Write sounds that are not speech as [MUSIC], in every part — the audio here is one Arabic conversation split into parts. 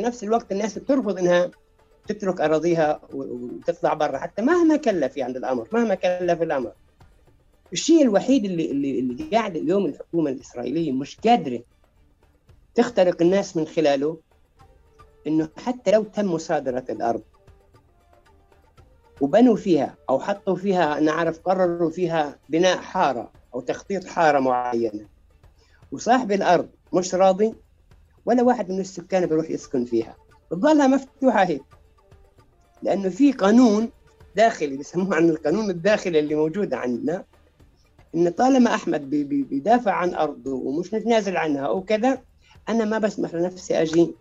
في نفس الوقت الناس بترفض إنها تترك أراضيها وتطلع برا حتى مهما كلف يعني الأمر مهما كلف الأمر. الشيء الوحيد اللي اللي اللي قاعد اليوم الحكومة الإسرائيلية مش قادرة تخترق الناس من خلاله إنه حتى لو تم مصادرة الأرض وبنوا فيها أو حطوا فيها نعرف قرروا فيها بناء حارة أو تخطيط حارة معينة. وصاحب الأرض مش راضي ولا واحد من السكان بيروح يسكن فيها. بتظلها مفتوحة هيك. لأنه في قانون داخلي بيسموه عن القانون الداخلي اللي موجود عندنا إن طالما أحمد بيدافع عن أرضه ومش متنازل عنها وكذا أنا ما بسمح لنفسي أجي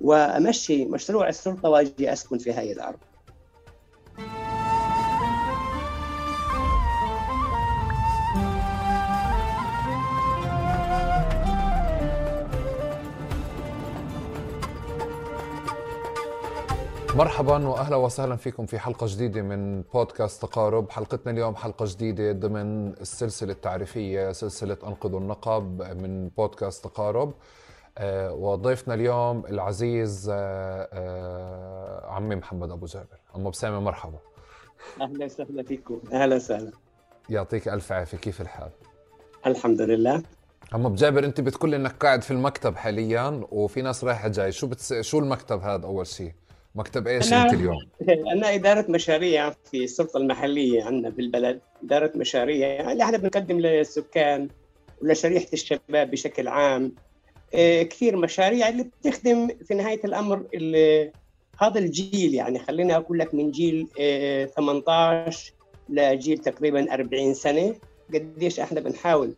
وأمشي مشروع السلطة وأجي أسكن في هذه الأرض. مرحبا واهلا وسهلا فيكم في حلقة جديدة من بودكاست تقارب. حلقتنا اليوم حلقة جديدة ضمن السلسلة التعريفية سلسلة انقذوا النقب من بودكاست تقارب. آه، وضيفنا اليوم العزيز آه، آه، عمي محمد أبو جابر. عم بسامة مرحبا. أهلا وسهلا فيكم. أهلا وسهلا. يعطيك ألف عافية. كيف الحال؟ الحمد لله. عم بجابر أنت بتقول إنك قاعد في المكتب حاليا وفي ناس رايحة جاي. شو بتس... شو المكتب هذا أول شيء؟ مكتب إيش انت اليوم؟ [LAUGHS] أنا إدارة مشاريع في السلطة المحلية عندنا في البلد. إدارة مشاريع يعني إحنا بنقدم للسكان ولشريحة الشباب بشكل عام. آه، كثير مشاريع اللي بتخدم في نهاية الأمر هذا الجيل يعني خليني أقول لك من جيل 18 آه، لجيل تقريبا 40 سنة قديش إحنا بنحاول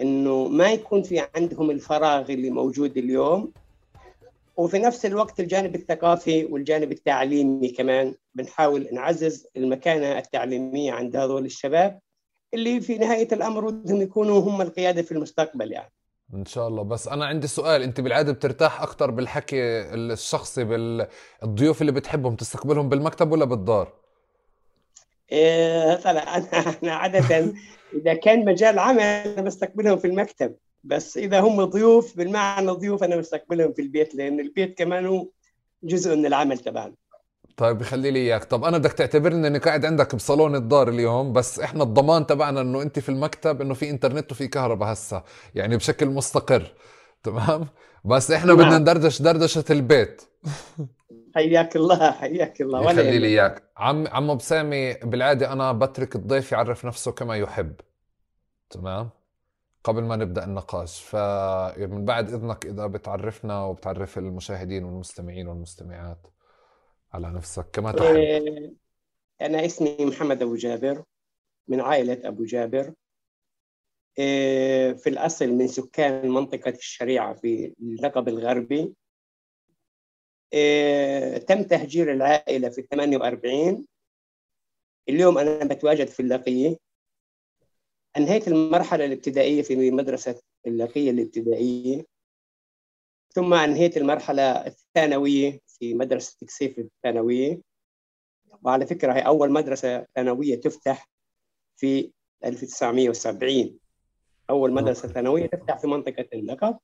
إنه ما يكون في عندهم الفراغ اللي موجود اليوم. وفي نفس الوقت الجانب الثقافي والجانب التعليمي كمان بنحاول نعزز المكانة التعليمية عند هذول الشباب اللي في نهاية الأمر بدهم يكونوا هم القيادة في المستقبل يعني. إن شاء الله. بس أنا عندي سؤال. أنت بالعادة بترتاح أكثر بالحكي الشخصي بالضيوف اللي بتحبهم تستقبلهم بالمكتب ولا بالدار؟ إيه طلع أنا أنا عادة إذا كان مجال عمل بستقبلهم في المكتب. بس إذا هم ضيوف بالمعنى ضيوف أنا بستقبلهم في البيت لأن البيت كمان هو جزء من العمل تبعنا طيب خلي لي إياك. طب أنا بدك تعتبرني إني قاعد عندك بصالون الدار اليوم بس إحنا الضمان تبعنا إنه أنت في المكتب إنه في إنترنت وفي كهرباء هسه يعني بشكل مستقر. تمام؟ بس إحنا نعم. بدنا ندردش دردشة البيت. حياك الله حياك الله. ولا خلي لي إياك. عم عم بسامي بالعادة أنا بترك الضيف يعرف نفسه كما يحب. تمام؟ قبل ما نبدأ النقاش فمن بعد إذنك إذا بتعرفنا وبتعرف المشاهدين والمستمعين والمستمعات على نفسك كما تحب. إيه، أنا اسمي محمد أبو جابر من عائلة أبو جابر. إيه، في الأصل من سكان منطقة الشريعة في اللقب الغربي. إيه، تم تهجير العائلة في 48 اليوم أنا بتواجد في اللقيه انهيت المرحلة الابتدائية في مدرسة اللقيه الابتدائية ثم انهيت المرحلة الثانوية في مدرسة تكسيف الثانوية. وعلى فكرة هي أول مدرسة ثانوية تفتح في 1970 أول مدرسة ثانوية تفتح في منطقة اللقب.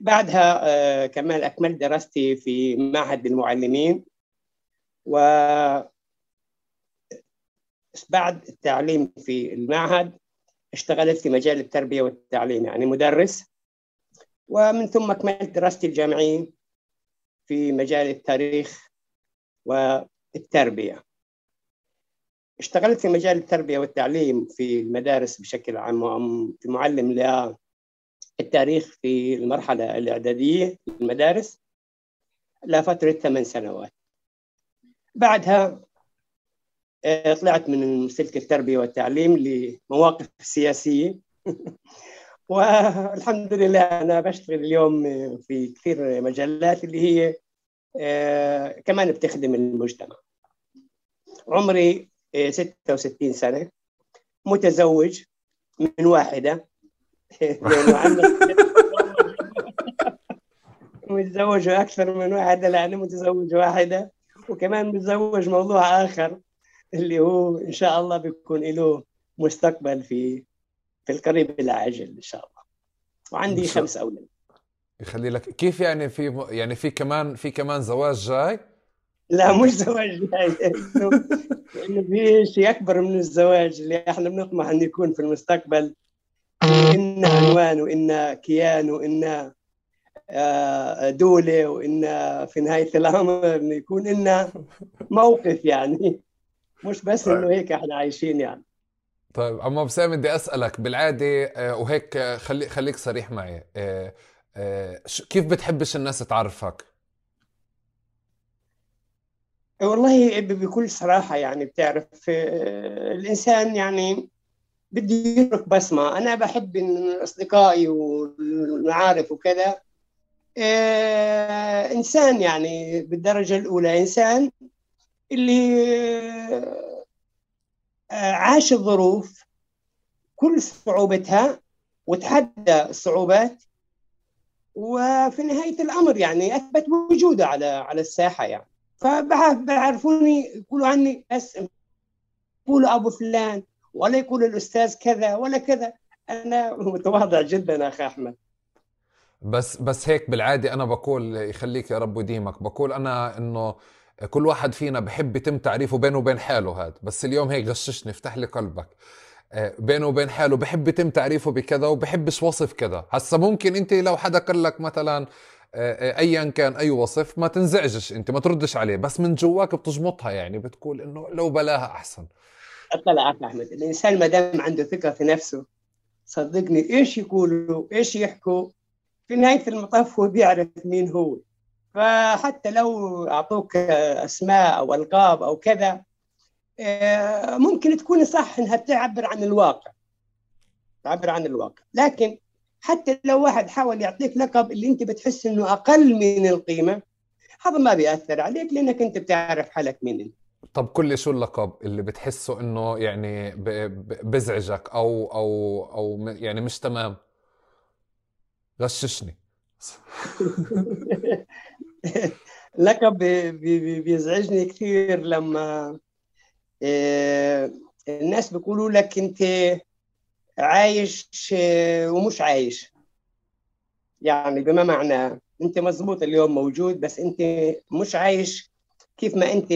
بعدها آه، كمان اكملت دراستي في معهد المعلمين. و بعد التعليم في المعهد اشتغلت في مجال التربية والتعليم يعني مدرس. ومن ثم كملت دراستي الجامعية في مجال التاريخ والتربية. اشتغلت في مجال التربية والتعليم في المدارس بشكل عام معلم للتاريخ في المرحلة الإعدادية في المدارس لفترة ثمان سنوات. بعدها طلعت من سلك التربية والتعليم لمواقف سياسية. [LAUGHS] والحمد لله أنا بشتغل اليوم في كثير مجالات اللي هي آه، كمان بتخدم المجتمع. عمري 66 آه، سنة. متزوج من واحدة. [LAUGHS] [LAUGHS] متزوج أكثر من واحدة لاني متزوج واحدة. وكمان متزوج موضوع آخر. اللي هو إن شاء الله بيكون له مستقبل في في القريب العاجل إن شاء الله. وعندي خمس أولاد. يخلي لك كيف يعني في يعني في كمان في كمان زواج جاي؟ لا مش زواج جاي. انه في شيء أكبر من الزواج اللي إحنا بنطمح إنه يكون في المستقبل. إن عنوان وإن كيان وإن آه، دولة وإن في نهاية الأمر يكون إن موقف يعني. مش بس طيب. إنه هيك إحنا عايشين يعني طيب عم بسام بدي أسألك بالعادة آه، وهيك خلي خليك صريح معي آه، كيف بتحبش الناس تعرفك؟ والله بكل صراحة يعني بتعرف الإنسان يعني بدي يترك بصمة أنا بحب إن أصدقائي والمعارف وكذا آه إنسان يعني بالدرجة الأولى إنسان اللي آه عاش الظروف كل صعوبتها وتحدى الصعوبات وفي نهاية الأمر يعني أثبت وجوده على على الساحة يعني. فبعرفوني يقولوا عني بس يقولوا أبو فلان ولا يقول الأستاذ كذا ولا كذا. أنا متواضع جدا أخي أحمد. بس بس هيك بالعادة أنا بقول يخليك يا رب يديمك. بقول أنا إنه كل واحد فينا بحب يتم تعريفه بينه وبين حاله هذا. بس اليوم هيك غششني افتح لي قلبك. آه، بينه وبين حاله بحب يتم تعريفه بكذا وبحبش وصف كذا. هسا ممكن انت لو حدا قال لك مثلا آه، آه، ايا كان أي وصف ما تنزعجش انت ما تردش عليه. بس من جواك بتجمطها يعني بتقول إنه لو بلاها أحسن. اطلع أحمد. الإنسان ما دام عنده ثقة في نفسه صدقني إيش يقولوا إيش يحكوا؟ في نهاية المطاف هو بيعرف مين هو. فحتى لو أعطوك أسماء أو ألقاب أو كذا آه، ممكن تكون صح إنها تعبر عن الواقع. تعبر عن الواقع. لكن حتى لو واحد حاول يعطيك لقب اللي أنت بتحس إنه أقل من القيمة هذا ما بيأثر عليك لأنك أنت بتعرف حالك مين أنت. طب كل شو اللقب اللي بتحسه إنه يعني بزعجك أو أو أو يعني مش تمام؟ غششني. [LAUGHS] لقب بيزعجني كثير لما آه، الناس بيقولوا لك انت عايش آه، ومش عايش. يعني بما معنى انت مزبوط اليوم موجود بس انت مش عايش كيف ما انت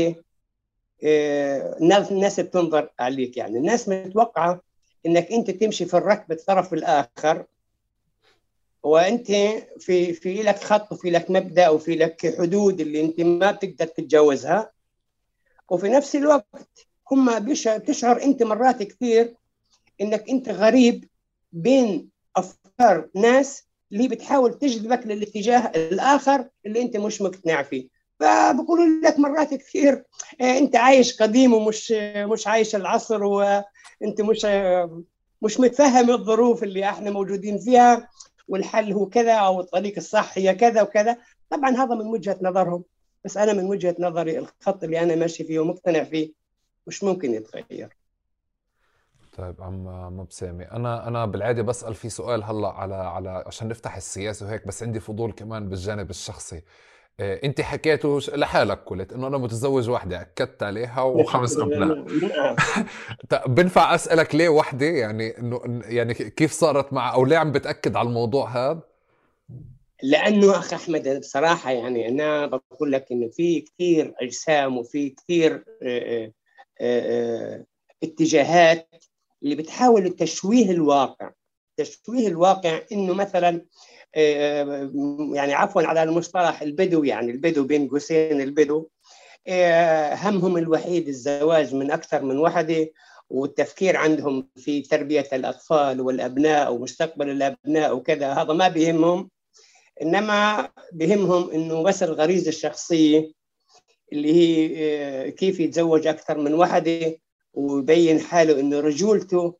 آه، الناس بتنظر عليك. يعني الناس متوقعة انك انت تمشي في الركب الطرف الآخر وأنت في في لك خط وفي لك مبدأ وفي لك حدود اللي أنت ما بتقدر تتجاوزها. وفي نفس الوقت هم بتشعر أنت مرات كثير إنك أنت غريب بين أفكار ناس اللي بتحاول تجذبك للاتجاه الآخر اللي أنت مش مقتنع فيه. فبقولوا لك مرات كثير آه، أنت عايش قديم ومش مش عايش العصر وانت مش مش متفهم الظروف اللي إحنا موجودين فيها. والحل هو كذا أو الطريق الصح هي كذا وكذا. طبعا هذا من وجهة نظرهم بس أنا من وجهة نظري الخط اللي أنا ماشي فيه ومقتنع فيه مش ممكن يتغير. طيب عم مبسامي أنا أنا بالعادة بسأل في سؤال هلأ على على عشان نفتح السياسة وهيك بس عندي فضول كمان بالجانب الشخصي. انت حكيته لحالك قلت إنه أنا متزوج وحدة أكدت عليها وخمس أبناء. [LAUGHS] بنفع أسألك ليه وحدة؟ يعني إنه يعني كيف صارت مع أو ليه عم بتأكد على الموضوع هذا؟ لأنه أخ أحمد بصراحة يعني أنا بقول لك إنه في كثير أجسام وفي كثير آه، آه، آه، اتجاهات اللي بتحاول تشويه الواقع. تشويه الواقع إنه مثلا آه، يعني عفوا على المصطلح البدو يعني البدو بين قوسين البدو آه، همهم الوحيد الزواج من أكثر من وحدة والتفكير عندهم في تربية الأطفال والأبناء ومستقبل الأبناء وكذا هذا ما بيهمهم إنما بهمهم إنه بس الغريزة الشخصية اللي هي آه، كيف يتزوج أكثر من وحدة ويبين حاله إنه رجولته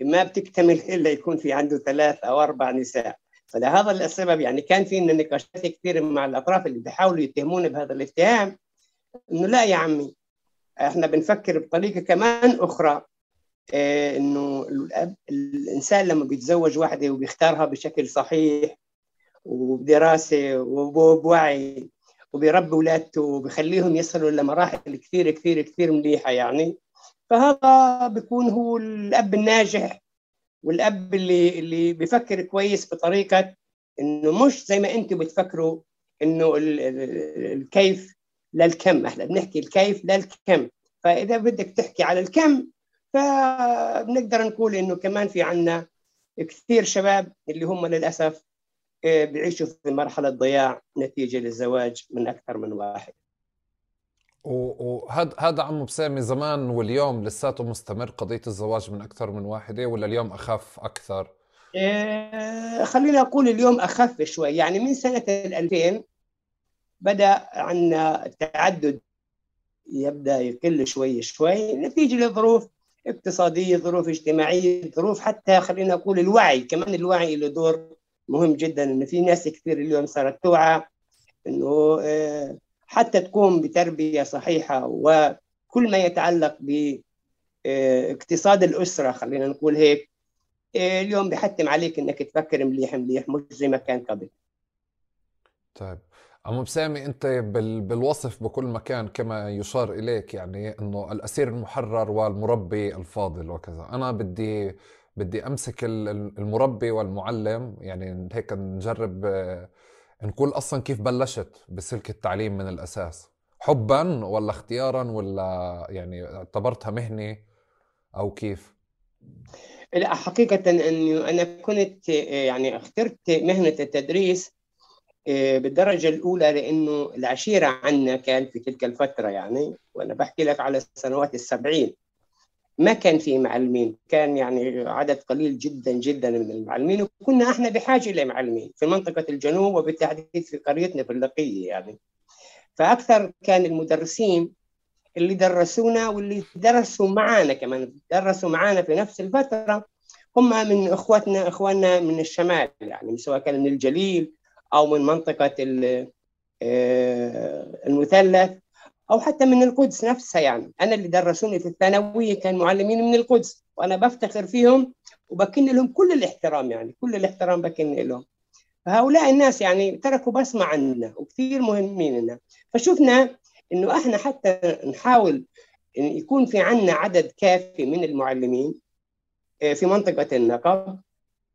ما بتكتمل إلا يكون في عنده ثلاث أو أربع نساء. فلهذا السبب يعني كان في نقاشات كثير مع الأطراف اللي بيحاولوا يتهموني بهذا الاتهام إنه لا يا عمي إحنا بنفكر بطريقة كمان أخرى إيه إنه الأب الإنسان لما بيتزوج واحدة وبيختارها بشكل صحيح وبدراسة وبوعي وبيربي اولادته وبيخليهم يصلوا لمراحل كثير كثير كثير مليحة يعني فهذا بيكون هو الأب الناجح والأب اللي اللي بيفكر كويس بطريقة إنه مش زي ما أنتم بتفكروا إنه الكيف للكم. إحنا بنحكي الكيف للكم. فإذا بدك تحكي على الكم فبنقدر نقول إنه كمان في عندنا كثير شباب اللي هم للأسف آه، بيعيشوا في مرحلة ضياع نتيجة للزواج من أكثر من واحد. وهذا هذا عمو بسامي زمان واليوم لساته مستمر قضية الزواج من أكثر من واحدة ولا اليوم أخف أكثر؟ إيه خلينا أقول اليوم أخف شوي يعني من سنة 2000 بدأ عندنا التعدد يبدأ يقل شوي شوي نتيجة لظروف اقتصادية ظروف اجتماعية ظروف حتى خلينا نقول الوعي كمان الوعي له دور مهم جدا ان في ناس كثير اليوم صارت توعى إنه آه، حتى تقوم بتربية صحيحة وكل ما يتعلق باقتصاد الأسرة خلينا نقول هيك. آه، اليوم بحتم عليك إنك تفكر مليح مليح مش زي ما كان قبل. طيب. عمو بسامي أنت بالوصف بكل مكان كما يشار إليك يعني إنه الأسير المحرر والمربي الفاضل وكذا. أنا بدي بدي أمسك المربي والمعلم يعني هيك نجرب آه، نقول أصلا كيف بلشت بسلك التعليم من الأساس؟ حبا ولا اختيارا ولا يعني اعتبرتها مهنة أو كيف؟ لا حقيقة أنه أنا كنت يعني اخترت مهنة التدريس آه، بالدرجة الأولى لأنه العشيرة عنا كان في تلك الفترة يعني وأنا بحكي لك على سنوات السبعين. ما كان في معلمين كان يعني عدد قليل جدا جدا من المعلمين وكنا إحنا بحاجة لمعلمين في منطقة الجنوب وبالتحديد في قريتنا في اللقيه يعني. فأكثر كان المدرسين اللي درسونا واللي درسوا معنا كمان درسوا معنا في نفس الفترة هم من إخواتنا إخواننا من الشمال يعني سواء كان من الجليل أو من منطقة آه، المثلث. أو حتى من القدس نفسها يعني. أنا اللي درسوني في الثانوية كان معلمين من القدس وأنا بفتخر فيهم وبكن لهم كل الاحترام يعني كل الاحترام بكن لهم. فهؤلاء الناس يعني تركوا بصمه عنا وكثير مهمين لنا. فشفنا إنه إحنا حتى نحاول إن يكون في عنا عدد كافي من المعلمين آه، في منطقة النقب.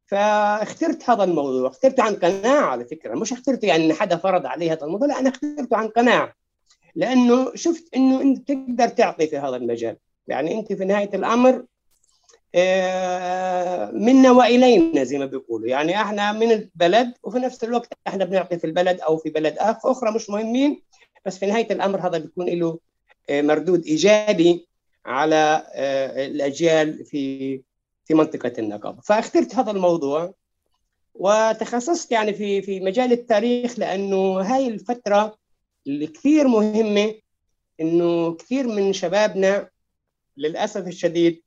فاخترت هذا الموضوع. اخترته عن قناعة على فكرة. مش اخترته يعني إن حدا فرض علي هذا الموضوع لا أنا اخترته عن قناعة. لأنه شفت إنه إنت تقدر تعطي في هذا المجال. يعني إنت في نهاية الأمر آه، منا وإلينا زي ما بيقولوا. يعني إحنا من البلد وفي نفس الوقت إحنا بنعطي في البلد أو في بلد أخرى مش مهمين بس في نهاية الأمر هذا بيكون له آه، مردود إيجابي على آه، الأجيال في في منطقة النقابة. فاخترت هذا الموضوع وتخصصت يعني في في مجال التاريخ لأنه هاي الفترة اللي كثير مهمة إنه كثير من شبابنا للأسف الشديد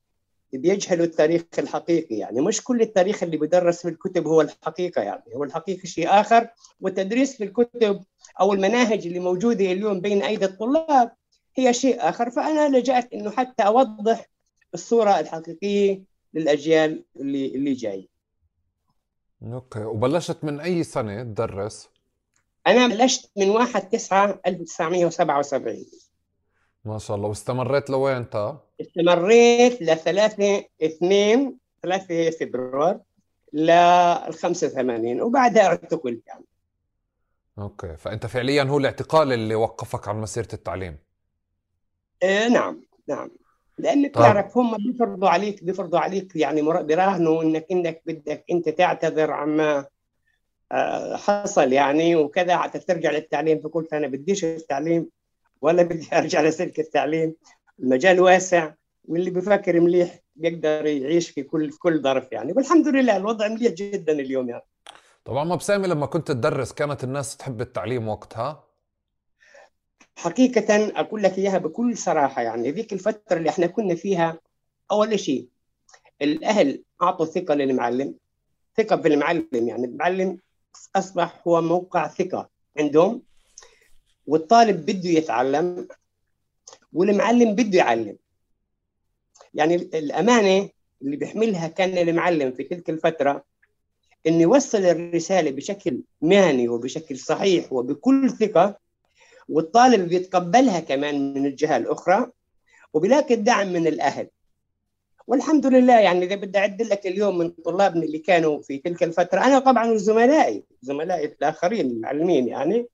بيجهلوا التاريخ الحقيقي. يعني مش كل التاريخ اللي بدرس في الكتب هو الحقيقة يعني هو الحقيقة شيء آخر. والتدريس في الكتب أو المناهج اللي موجودة اليوم بين أيدي الطلاب هي شيء آخر. فأنا لجأت إنه حتى أوضح الصورة الحقيقية للأجيال اللي اللي جاي okay. وبلشت من أي سنة تدرس؟ أنا بلشت من 1 9 1977 ما شاء الله. واستمريت لوين انت؟ استمريت ل 3 2 3 فبراير ل 85 وبعدها اعتقلت يعني okay. فأنت فعليا هو الاعتقال اللي وقفك عن مسيرة التعليم؟ آه نعم نعم. لانك طيب. تعرف هم بيفرضوا عليك بيفرضوا عليك يعني بيراهنوا انك إنك بدك أنت تعتذر عما حصل يعني وكذا حتى ترجع للتعليم فقلت أنا بديش التعليم ولا بدي [LAUGHS] أرجع لسلك التعليم. المجال واسع واللي بفكر مليح بيقدر يعيش في كل في كل ظرف يعني. والحمد لله الوضع مليح جدا اليوم يعني. طبعا ما بسامي لما كنت تدرس كانت الناس تحب التعليم وقتها؟ حقيقة أقول لك إياها بكل صراحة يعني. ذيك الفترة اللي إحنا كنا فيها أول شيء الأهل أعطوا ثقة للمعلم ثقة بالمعلم يعني. المعلم أصبح هو موقع ثقة عندهم والطالب بده يتعلم والمعلم بده يعلم. يعني الأمانة اللي بيحملها كان المعلم في تلك الفترة إنه يوصل الرسالة بشكل مهني وبشكل صحيح وبكل ثقة والطالب بيتقبلها كمان من الجهة الأخرى وبيلاقي الدعم من الأهل. والحمد لله يعني إذا بدي أعد لك اليوم من طلابنا اللي كانوا في تلك الفترة أنا طبعا وزملائي زملائي الآخرين المعلمين يعني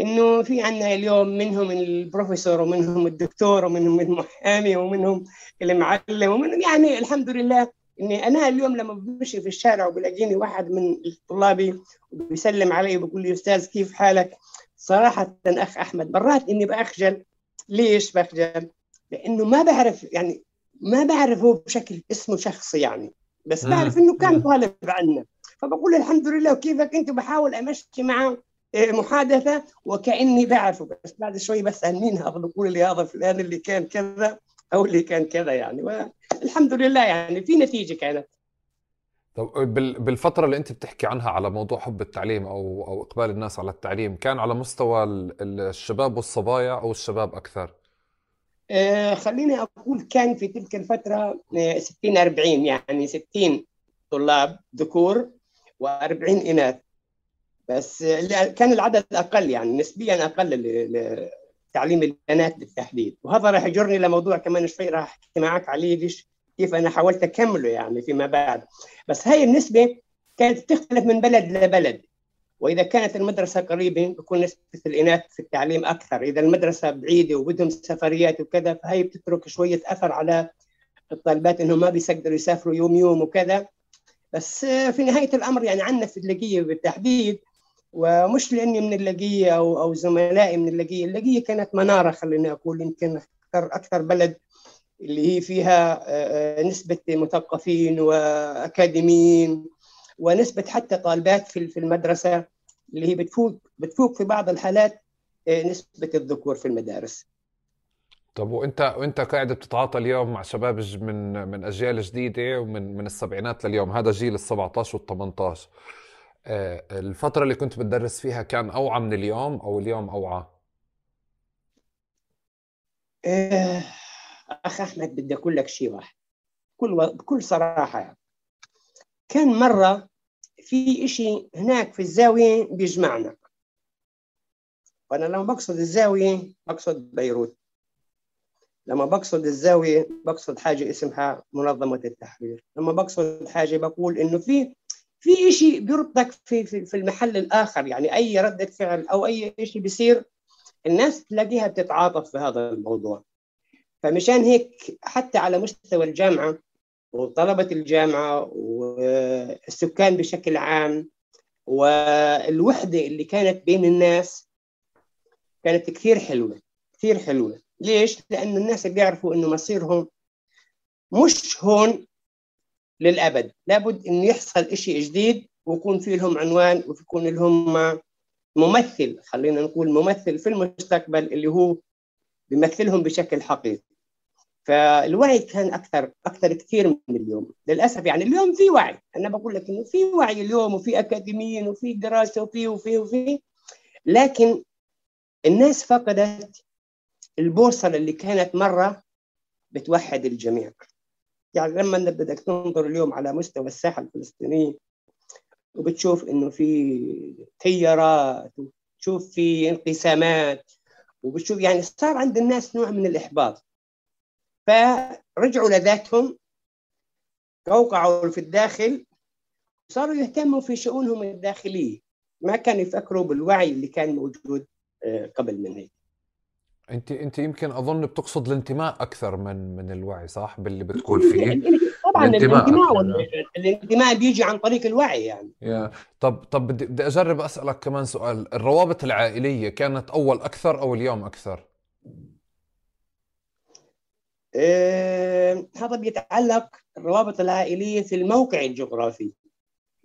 إنه في عندنا اليوم منهم البروفيسور ومنهم الدكتور ومنهم المحامي ومنهم المعلم ومنهم يعني الحمد لله إني أنا اليوم لما بمشي في الشارع وبلاقيني واحد من طلابي وبيسلم علي وبيقول لي أستاذ كيف حالك؟ صراحة أخ أحمد مرات إني بأخجل ليش بخجل؟ لأنه ما بعرف يعني ما بعرفه بشكل اسمه شخصي يعني بس بعرف إنه كان طالب عنا. فبقول الحمد لله وكيفك؟ انت بحاول أمشي معه إيه، محادثة وكأني بعرفه. بس بعد شوي بسال مين هذا بقول لي هذا فلان اللي كان كذا أو اللي كان كذا يعني. والحمد لله يعني في نتيجة كانت. طب بالفترة اللي أنت بتحكي عنها على موضوع حب التعليم أو أو إقبال الناس على التعليم كان على مستوى الشباب والصبايا أو الشباب أكثر؟ آه خليني أقول كان في تلك الفترة 60 آه، 40 يعني 60 طلاب ذكور و40 إناث. بس كان العدد أقل يعني نسبيا أقل لتعليم البنات بالتحديد. وهذا راح يجرني لموضوع كمان شوي راح أحكي معك عليه ليش كيف أنا حاولت أكمله يعني فيما بعد. بس هاي النسبة كانت تختلف من بلد لبلد. وإذا كانت المدرسة قريبة بكون نسبة الإناث في التعليم أكثر. إذا المدرسة بعيدة وبدهم سفريات وكذا فهي بتترك شوية أثر على الطالبات إنهم ما بيقدروا يسافروا يوم يوم وكذا. بس في نهاية الأمر يعني عندنا في اللقية بالتحديد ومش لأني من اللقية أو أو زملائي من اللقية، اللقية كانت منارة خليني أقول يمكن أكثر أكثر بلد اللي هي فيها آه، نسبة مثقفين وأكاديميين ونسبة حتى طالبات في في المدرسة اللي هي بتفوق بتفوق في بعض الحالات آه، نسبة الذكور في المدارس. طب وانت وانت قاعد بتتعاطى اليوم مع شباب من من أجيال جديدة ومن من السبعينات لليوم هذا جيل ال 17 وال 18 آه، الفترة اللي كنت بتدرس فيها كان أوعى من اليوم أو اليوم أوعى؟ آه، أخ أحمد بدي أقول لك شيء واحد بكل بكل صراحة يعني. كان مرة في إشي هناك في الزاوية بيجمعنا. وأنا لما بقصد الزاوية بقصد بيروت. لما بقصد الزاوية بقصد حاجة اسمها منظمة التحرير. لما بقصد حاجة بقول إنه في في شيء بيربطك في, في في المحل الآخر. يعني أي ردة فعل أو أي شيء بيصير الناس تلاقيها بتتعاطف في هذا الموضوع. فمشان هيك حتى على مستوى الجامعة وطلبة الجامعة والسكان بشكل عام والوحدة اللي كانت بين الناس كانت كثير حلوة كثير حلوة. ليش؟ لأن الناس بيعرفوا إنه مصيرهم مش هون للأبد. لابد انه يحصل شيء جديد ويكون في لهم عنوان ويكون لهم ممثل خلينا نقول ممثل في المستقبل اللي هو بيمثلهم بشكل حقيقي. فالوعي كان أكثر أكثر كثير من اليوم. للأسف يعني اليوم في وعي. أنا بقول لك إنه في وعي اليوم وفي أكاديميين وفي دراسة وفي وفي وفي. لكن الناس فقدت البوصله اللي كانت مرة بتوحد الجميع. يعني لما بدك تنظر اليوم على مستوى الساحة الفلسطينية وبتشوف إنه في تيارات وتشوف في انقسامات وبتشوف يعني صار عند الناس نوع من الإحباط. فرجعوا لذاتهم قوقعوا في الداخل صاروا يهتموا في شؤونهم الداخلية. ما كانوا يفكروا بالوعي اللي كان موجود آه، قبل من هيك. أنت أنت يمكن أظن بتقصد الانتماء أكثر من من الوعي صح؟ باللي بتقول فيه؟ طبعا الانتماء الانتماء, الانتماء بيجي عن طريق الوعي يعني. يا طب طب بدي بدي أجرب أسألك كمان سؤال. الروابط العائلية كانت أول أكثر أو اليوم أكثر؟ هذا بيتعلق الروابط العائلية في الموقع الجغرافي.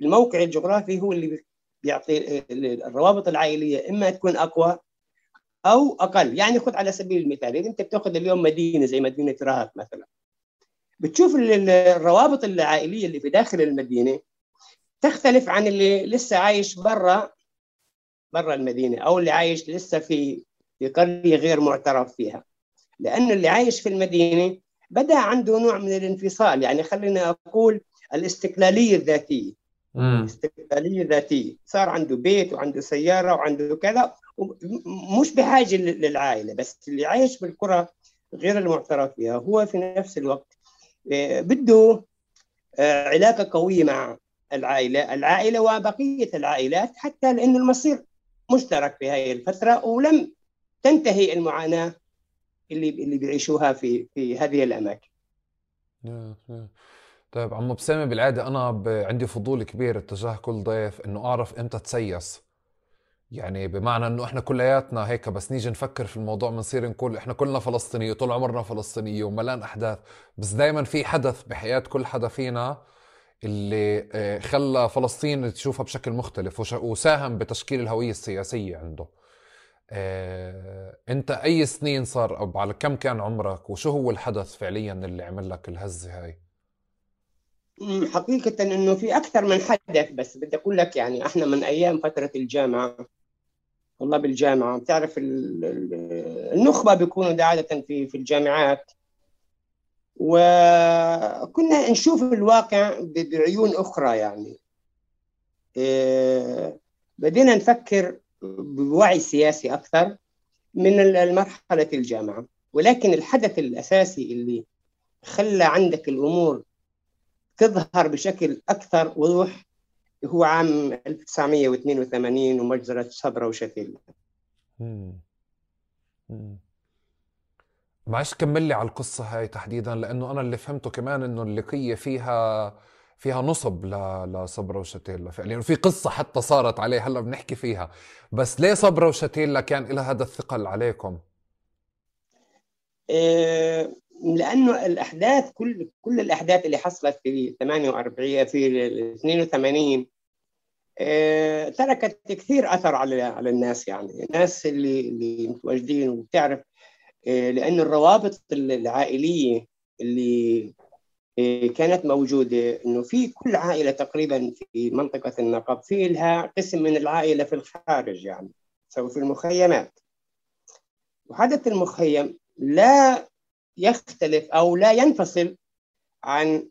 الموقع الجغرافي هو اللي بيعطي الروابط العائلية إما تكون أقوى أو أقل. يعني خذ على سبيل المثال إذا أنت بتأخذ اليوم مدينة زي مدينة رهط مثلا بتشوف الروابط العائلية اللي في داخل المدينة تختلف عن اللي لسه عايش برا برا المدينة أو اللي عايش لسه في في قرية غير معترف فيها. لأنه اللي عايش في المدينة بدأ عنده نوع من الانفصال. يعني خلينا أقول الاستقلالية الذاتية. استقلاليه ذاتيه صار عنده بيت وعنده سيارة وعنده كذا. مش بحاجة للعائلة بس اللي عايش بالقرى غير المعترف فيها هو في نفس الوقت بده علاقة قوية مع العائلة. العائلة وبقية العائلات حتى لأنه المصير مشترك في هذه الفترة ولم تنتهي المعاناة. اللي اللي بيعيشوها في في هذه الأماكن. طيب عم بسامي بالعادة أنا ب... عندي فضول كبير اتجاه كل ضيف إنه أعرف إمتى تسيس. يعني بمعنى إنه إحنا كلياتنا هيك بس نيجي نفكر في الموضوع بنصير نقول إحنا كلنا فلسطينية طول عمرنا فلسطينية وملان أحداث. بس دائما في حدث بحياة كل حدا فينا اللي آه، خلى فلسطين تشوفها بشكل مختلف وساهم بتشكيل الهوية السياسية عنده. آه، انت اي سنين صار أو على كم كان عمرك وشو هو الحدث فعليا اللي عمل لك الهزة هاي؟ حقيقة إنه في أكثر من حدث بس بدي أقول لك يعني إحنا من أيام فترة الجامعة. والله بالجامعة بتعرف النخبة بيكونوا عادة في في الجامعات. وكنا نشوف الواقع بعيون أخرى يعني. آه، بدينا نفكر بوعي سياسي أكثر من مرحله الجامعة. ولكن الحدث الأساسي اللي خلى عندك الأمور تظهر بشكل أكثر وضوح هو عام 1982 ومجزرة صبرا وشتيل معلش كمل لي على القصة هاي تحديدا لأنه أنا اللي فهمته كمان إنه اللقية فيها فيها نصب لصبرا وشتيلا لأنه في قصة حتى صارت عليه هلأ بنحكي فيها. بس ليه صبرا وشتيلا كان لها هذا الثقل عليكم؟ إيه لأنه الأحداث كل كل الأحداث اللي حصلت في 48 في 82 إيه تركت كثير أثر على على الناس يعني. الناس اللي اللي متواجدين وبتعرف إيه لأن الروابط العائلية اللي كانت موجودة. إنه في كل عائلة تقريبا في منطقة النقب في لها قسم من العائلة في الخارج يعني سواء في المخيمات. وحدث المخيم لا يختلف أو لا ينفصل عن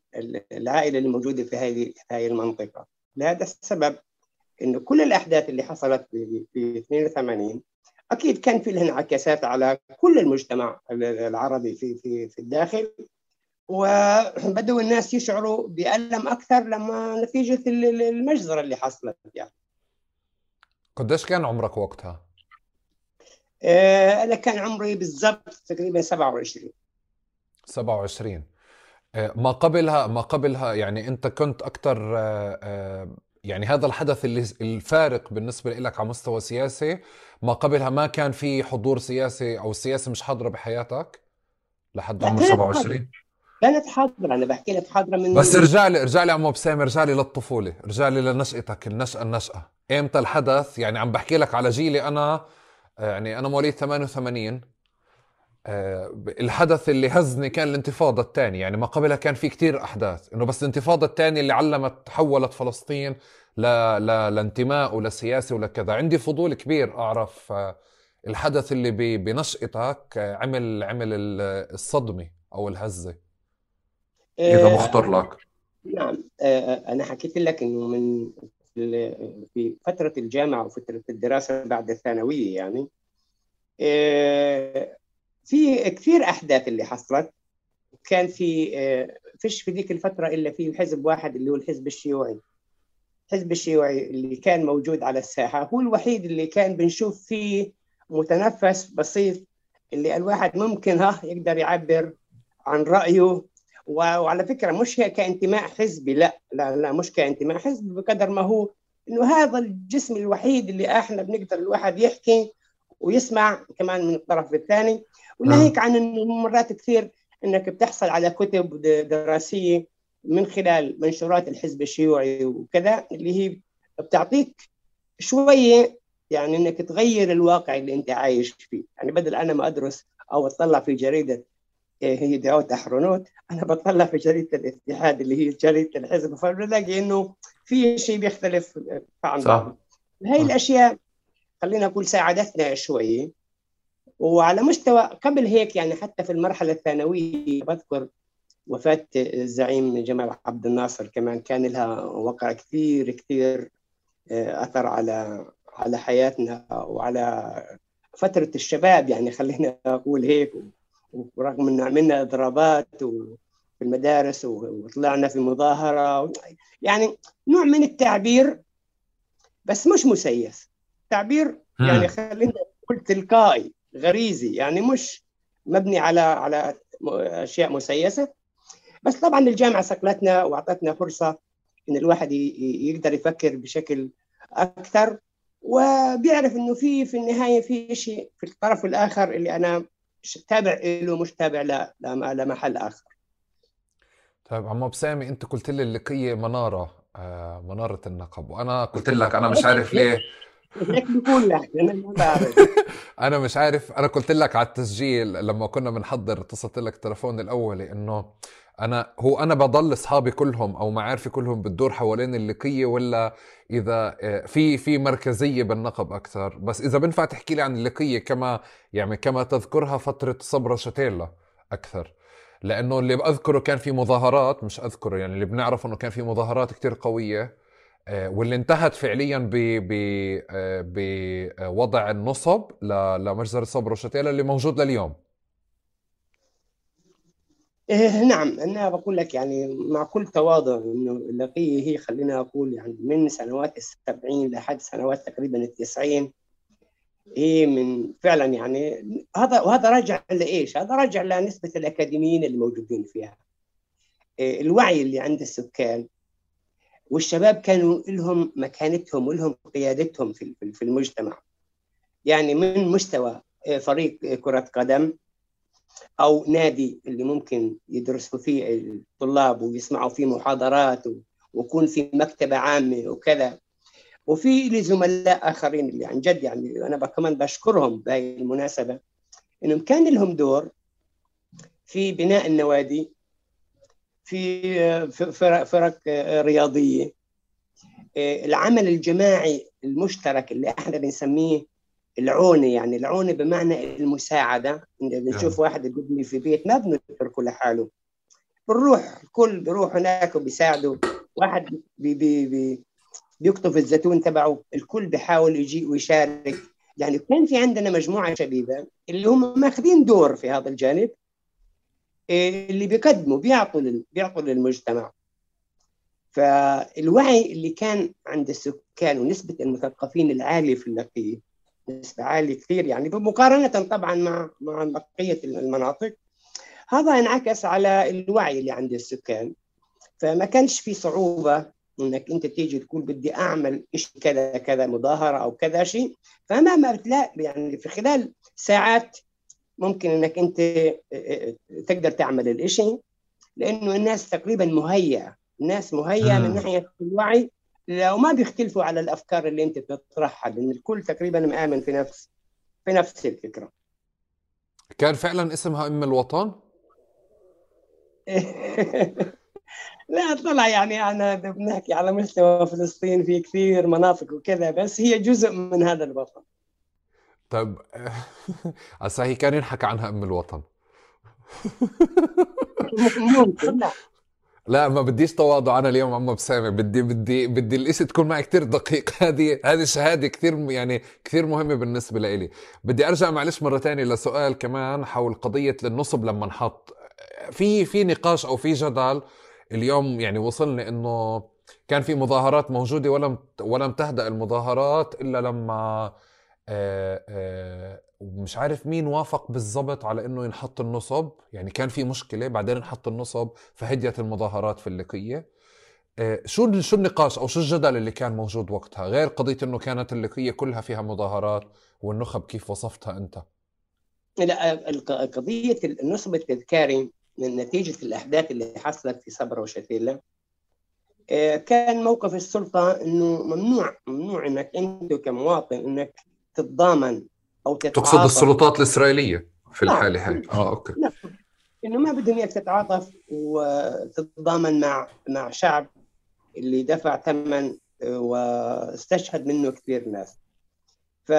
العائلة الموجودة في هذه هذه المنطقة. لهذا السبب إنه كل الأحداث اللي حصلت في 82 أكيد كان في لها انعكاسات على كل المجتمع العربي في في في الداخل. وبدوا الناس يشعروا بألم أكثر لما نتيجة المجزرة اللي حصلت يعني. قديش كان عمرك وقتها؟ آه، أنا كان عمري بالضبط تقريبا 27 27 آه، ما قبلها ما قبلها يعني أنت كنت أكثر آه، يعني هذا الحدث اللي الفارق بالنسبة لك على مستوى سياسي ما قبلها ما كان في حضور سياسي أو السياسة مش حاضرة بحياتك لحد عمر 27 كانت حاضرة أنا بحكي لك حاضرة من بس ارجع لي ارجع لي عمو ابتسام ارجع لي للطفولة ارجع لي لنشأتك النشأة النشأة. إمتى الحدث؟ يعني عم بحكي لك على جيلي أنا يعني أنا مواليد 88 أه الحدث اللي هزني كان الانتفاضة الثانية يعني ما قبلها كان في كتير أحداث. إنه بس الانتفاضة الثانية اللي علمت حولت فلسطين ل... ل... لانتماء ولسياسة ولكذا عندي فضول كبير أعرف آه، الحدث اللي ب... بنشأتك آه، عمل عمل الصدمة أو الهزة. اذا آه، مخطر لك. نعم. آه، أنا حكيت لك إنه من في فترة الجامعة وفترة الدراسة بعد الثانوية يعني. آه، في كثير أحداث اللي حصلت. كان في فيش في ذيك الفترة إلا في حزب واحد اللي هو الحزب الشيوعي. الحزب الشيوعي اللي كان موجود على الساحة. هو الوحيد اللي كان بنشوف فيه متنفس بسيط اللي الواحد ممكن ها يقدر يعبر عن رأيه وعلى فكرة مش كانتماء حزبي لا لا لا مش كانتماء حزبي بقدر ما هو إنه هذا الجسم الوحيد اللي إحنا بنقدر الواحد يحكي ويسمع كمان من الطرف الثاني. وناهيك عن إنه مرات كثير إنك بتحصل على كتب دراسية من خلال منشورات الحزب الشيوعي وكذا اللي هي بتعطيك شوية يعني إنك تغير الواقع اللي أنت عايش فيه. يعني بدل أنا ما أدرس أو اطلع في جريدة هي دعوة أحرونوت أنا بطلع في جريدة الاتحاد اللي هي جريدة الحزب فبلاقي إنه في شيء بيختلف عن بعض هاي الأشياء خلينا نقول ساعدتنا شوي. وعلى مستوى قبل هيك يعني حتى في المرحلة الثانوية بذكر وفاة الزعيم جمال عبد الناصر كمان كان لها وقع كثير كثير آه، أثر على على حياتنا وعلى فترة الشباب. يعني خلينا أقول هيك. ورغم ان عملنا إضرابات. في المدارس وطلعنا في مظاهرة يعني نوع من التعبير بس مش مسيس تعبير يعني خلينا نقول تلقائي غريزي يعني مش مبني على على أشياء مسيسة بس طبعا الجامعة صقلتنا وأعطتنا فرصة إن الواحد يقدر يفكر بشكل أكثر وبيعرف إنه في في النهاية في شيء في الطرف الآخر اللي أنا تابع له مش تابع لا لمحل آخر. طيب عمو بسامي أنت قلت لي اللقيه منارة آه منارة النقب وأنا قلت لك أنا مش عارف ليه. [LAUGHS] أنا مش عارف أنا قلت لك على التسجيل لما كنا بنحضر اتصلت لك التليفون الاولي إنه أنا هو أنا بضل أصحابي كلهم أو معارفي كلهم بتدور حوالين اللقية ولا إذا آه، في في مركزية بالنقب أكثر. بس إذا بنفع تحكي لي عن اللقية كما يعني كما تذكرها فترة صبرا شتيلا أكثر. لأنه اللي بذكره كان في مظاهرات مش أذكره يعني اللي بنعرف إنه كان في مظاهرات كتير قوية آه، واللي انتهت فعليا بوضع آه، النصب لمجزرة صبرا شتيلا اللي موجود لليوم. نعم أنا بقول لك يعني مع كل تواضع إنه اللقية هي خلينا أقول يعني من سنوات السبعين لحد سنوات تقريبا التسعين هي من فعلا يعني هذا وهذا راجع لإيش؟ هذا راجع لنسبة الأكاديميين اللي موجودين فيها. إيه الوعي اللي عند السكان والشباب كانوا لهم مكانتهم ولهم قيادتهم في المجتمع. يعني من مستوى إيه، فريق كرة قدم أو نادي اللي ممكن يدرسوا فيه الطلاب ويسمعوا فيه محاضرات ويكون في مكتبة عامة وكذا. وفي لي زملاء آخرين اللي عن جد يعني أنا كمان بشكرهم بهذه المناسبة. إنهم كان لهم دور في بناء النوادي في فرق, فرق رياضية. العمل الجماعي المشترك اللي إحنا بنسميه العونة يعني العونة بمعنى المساعدة. بنشوف نعم. واحد بيبني في بيت ما بنتركه لحاله بنروح الكل بيروح هناك وبيساعده واحد بي بي بي بيقطف الزيتون تبعه الكل بيحاول يجي ويشارك. يعني كان في عندنا مجموعة شبيبة اللي هم ماخذين دور في هذا الجانب إيه، اللي بيقدموا بيعطوا بيعطوا للمجتمع. فالوعي اللي كان عند السكان ونسبة المثقفين العالية في اللقيه نسبة عالية كثير يعني مقارنة طبعا مع مع بقية المناطق. هذا انعكس على الوعي اللي عند السكان. فما كانش في صعوبة إنك أنت تيجي تقول بدي أعمل شيء كذا كذا مظاهرة أو كذا شيء. فما لا يعني في خلال ساعات ممكن إنك أنت تقدر تعمل الإشي لأنه الناس تقريبا مهيئة. الناس مهيئة من ناحية الوعي لو ما بيختلفوا على الأفكار اللي أنت بتطرحها لأن الكل تقريبا مآمن في نفس في نفس الفكرة. كان فعلا اسمها أم الوطن؟ [LAUGHS] لا طلع يعني أنا بنحكي على مستوى فلسطين في كثير مناطق وكذا بس هي جزء من هذا الوطن. طيب [LAUGHS] هسه هي كان ينحكى عنها أم الوطن. [LAUGHS] ممكن لا. لا ما بديش تواضع. أنا اليوم عم بسامي بدي بدي بدي الإشي تكون معي كتير دقيق. [LAUGHS] هذه هذه شهادة كثير يعني كثير مهمة بالنسبة لإلي. بدي أرجع معلش مرة تانية لسؤال كمان حول قضية النصب لما انحط. في في نقاش أو في جدل اليوم يعني وصلني إنه كان في مظاهرات موجودة ولم ولم تهدأ المظاهرات إلا لما ومش عارف مين وافق بالضبط على إنه ينحط النصب. يعني كان في مشكلة بعدين انحط النصب فهديت المظاهرات في اللقية. آه، شو شو النقاش أو شو الجدل اللي كان موجود وقتها؟ غير قضية إنه كانت اللقية كلها فيها مظاهرات والنخب كيف وصفتها أنت؟ لا قضية النصب التذكاري من نتيجة الأحداث اللي حصلت في صبرا وشتيلة كان موقف السلطة إنه ممنوع ممنوع إنك أنت كمواطن إنك تتضامن أو تتعاطف. تقصد السلطات الإسرائيلية في. الحالة هاي. آه أوكي. نعم. إنه ما بدهم إياك تتعاطف وتتضامن مع مع شعب اللي دفع ثمن واستشهد منه كثير ناس. ف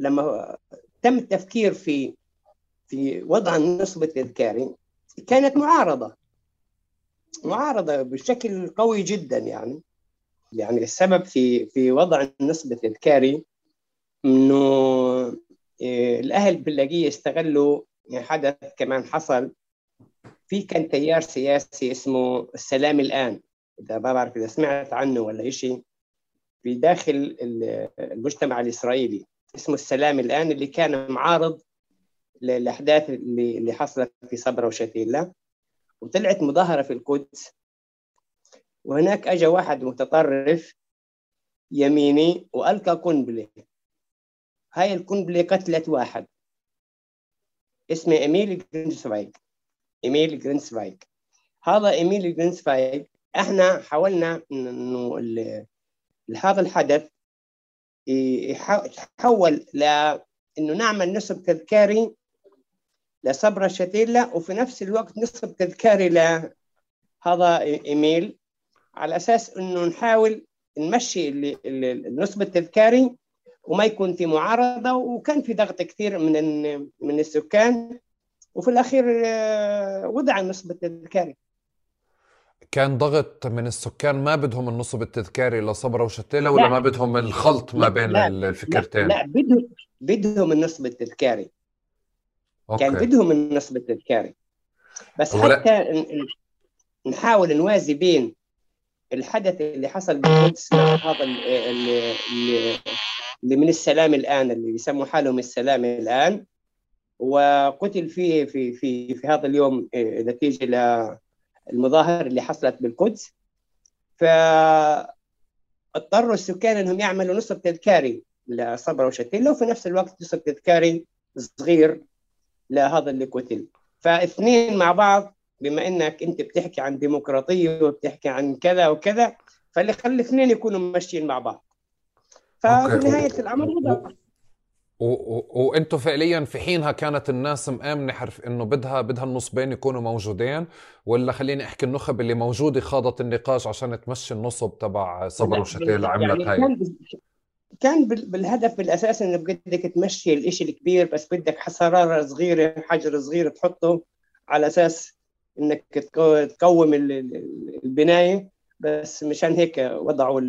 لما تم التفكير في في وضع النصب التذكاري كانت معارضة. معارضة بشكل قوي جدا يعني. يعني السبب في في وضع النصب التذكاري إنه إيه، الأهل باللاقيه استغلوا حدث كمان حصل. في كان تيار سياسي اسمه السلام الآن. إذا ما بعرف إذا سمعت عنه ولا شيء في داخل المجتمع الإسرائيلي. اسمه السلام الآن اللي كان معارض للأحداث اللي اللي حصلت في صبرا وشتيلا وطلعت مظاهرة في القدس. وهناك اجى واحد متطرف يميني وألقى قنبله هاي القنبله قتلت واحد. اسمه ايميل جرينسفايك ايميل جرينسفايك هذا ايميل جرينسفايك إحنا حاولنا انه هذا الحدث يتحول لأنه نعمل نصب تذكاري لصبرا شتيلا وفي نفس الوقت نصب تذكاري لهذا إيميل. على أساس إنه نحاول نمشي النصب التذكاري وما يكون في معارضة وكان في ضغط كثير من من السكان وفي الأخير آه، وضع النصب التذكاري كان ضغط من السكان ما بدهم النصب التذكاري لصبرا وشتيلا ولا لا. ما بدهم الخلط ما بين لا. الفكرتين؟ لا, لا بدهم بدهم النصب التذكاري أوكي. كان بدهم النصب التذكاري بس ولا... حتى نحاول نوازي بين الحدث اللي حصل بالقدس مع هذا اللي, من السلام الآن اللي يسموا حالهم السلام الآن. وقتل فيه في في في هذا اليوم آه، نتيجة للمظاهر اللي حصلت بالقدس. فاضطروا السكان إنهم يعملوا نصب تذكاري لصبرا وشتيلا وفي نفس الوقت نصب تذكاري صغير لهذا اللي قتل. فاثنين مع بعض بما إنك أنت بتحكي عن ديمقراطية وبتحكي عن كذا وكذا فاللي خلي الاثنين يكونوا ماشيين مع بعض. ففي نهاية الأمر وضع وأنتم فعليا في حينها كانت الناس مآمنة حرف إنه بدها بدها النصبين يكونوا موجودين ولا خليني أحكي النخب اللي موجودة خاضت النقاش عشان تمشي النصب تبع صبر وشتيل عملت يعني هاي. كان بالهدف بالاساس انه بدك تمشي الإشي الكبير بس بدك حصرارة صغيرة حجر صغير تحطه على أساس إنك تقوم البناية بس مشان هيك وضعوا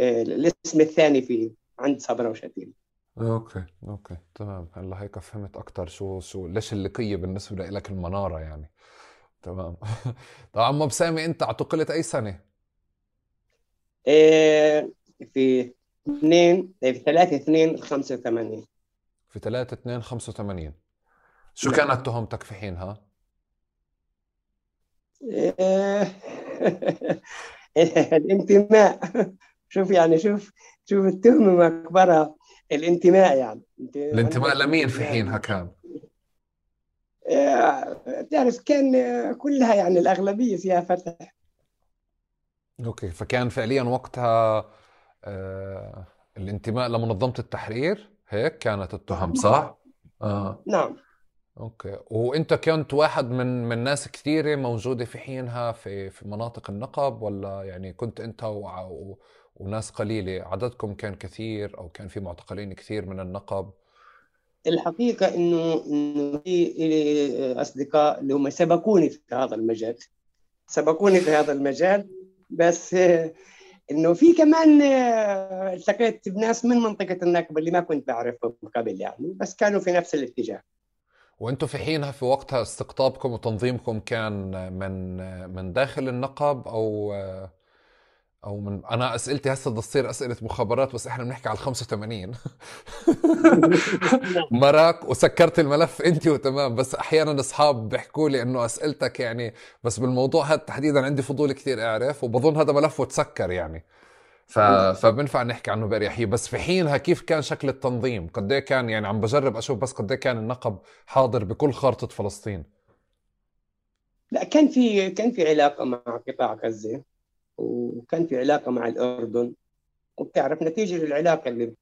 الاسم الثاني في عند صبرا وشتيل أوكي أوكي تمام هلا هيك فهمت أكثر شو شو ليش اللقية بالنسبة لك المنارة يعني تمام [LAUGHS] طبعا عم بسامي أنت اعتقلت أي سنة؟ إيه في 2 في 3 2 85 في 3 2 85 شو نعم. كانت تهمتك في حينها؟ [LAUGHS] الانتماء. [LAUGHS] شوف يعني شوف شوف التهمة مكبرة الانتماء يعني. الانتماء لمين في حينها كان؟ بتعرف كان كلها يعني الأغلبية فيها فتح أوكي فكان فعليا وقتها آه الانتماء لمنظمة التحرير هيك كانت التهم صح؟ آه. نعم. أوكي. وأنت كنت واحد من من ناس كثيرة موجودة في حينها في في مناطق النقب ولا يعني كنت أنت و... و... وناس قليلة؟ عددكم كان كثير أو كان في معتقلين كثير من النقب؟ الحقيقة انه إنه في أصدقاء اللي هم سبقوني في هذا المجال. سبقوني في هذا المجال بس [LAUGHS] إنه في كمان التقيت بناس من منطقة النقب اللي ما كنت بعرفهم قبل يعني بس كانوا في نفس الاتجاه. وأنتم في حينها في وقتها استقطابكم وتنظيمكم كان من من داخل النقب أو أو من أنا أسئلتي هسه بدها تصير أسئلة مخابرات بس إحنا بنحكي على ال 85 [LAUGHS] مراك وسكرت الملف أنت وتمام بس أحيانا أصحاب بيحكوا لي إنه أسئلتك يعني بس بالموضوع هذا تحديدا عندي فضول كثير أعرف وبظن هذا ملفه تسكر يعني. ف... فبنفع نحكي عنه بأريحية. بس في حينها كيف كان شكل التنظيم؟ قد إيه كان يعني عم بجرب أشوف بس قد إيه كان النقب حاضر بكل خارطة فلسطين؟ لا كان في كان في علاقة مع قطاع غزة وكان في علاقة مع الأردن. وبتعرف نتيجة للعلاقه اللي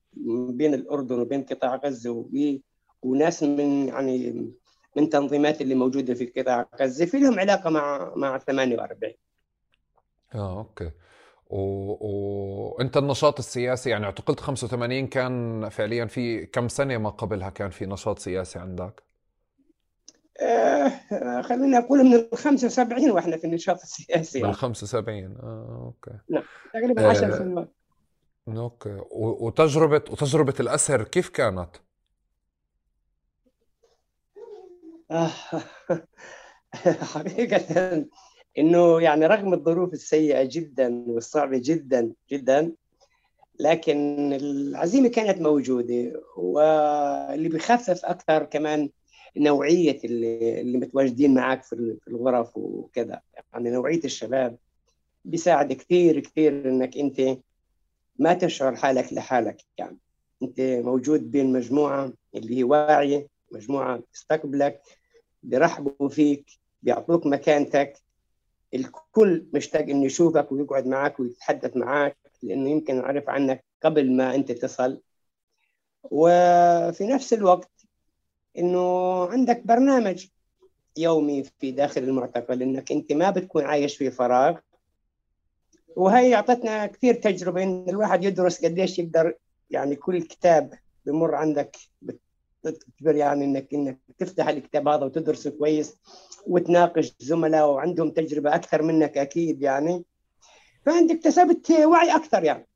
بين الأردن وبين قطاع غزة وبي وناس من يعني من تنظيمات اللي موجودة في قطاع غزة في لهم علاقة مع مع 48 آه okay. وانت النشاط السياسي يعني اعتقلت 85 كان فعليا في كم سنه ما قبلها كان في نشاط سياسي عندك؟ آه خلينا أقول من ال 75 وإحنا في النشاط السياسي من ال 75 آه okay نعم تقريبا 10 آه سنوات okay وتجربة وتجربة الأسر كيف كانت؟ آه [LAUGHS] حقيقة إنه يعني رغم الظروف السيئة جدا والصعبة جدا جدا لكن العزيمة كانت موجودة واللي بيخفف أكثر كمان نوعية اللي, اللي متواجدين معك في الغرف وكذا. يعني نوعية الشباب بيساعد كثير كثير إنك أنت ما تشعر حالك لحالك. يعني أنت موجود بين مجموعة اللي هي واعية مجموعة تستقبلك بيرحبوا فيك بيعطوك مكانتك. الكل مشتاق إنه يشوفك ويقعد معك ويتحدث معك لأنه يمكن يعرف عنك قبل ما أنت تصل. وفي نفس الوقت إنه عندك برنامج يومي في داخل المعتقل إنك أنت ما بتكون عايش في فراغ. وهي أعطتنا كثير تجربة إن الواحد يدرس قديش يقدر يعني كل كتاب بمر عندك بتعتبر يعني انك إنك تفتح الكتاب هذا وتدرسه كويس وتناقش زملاء وعندهم تجربة أكثر منك أكيد يعني. فأنت اكتسبت وعي أكثر يعني.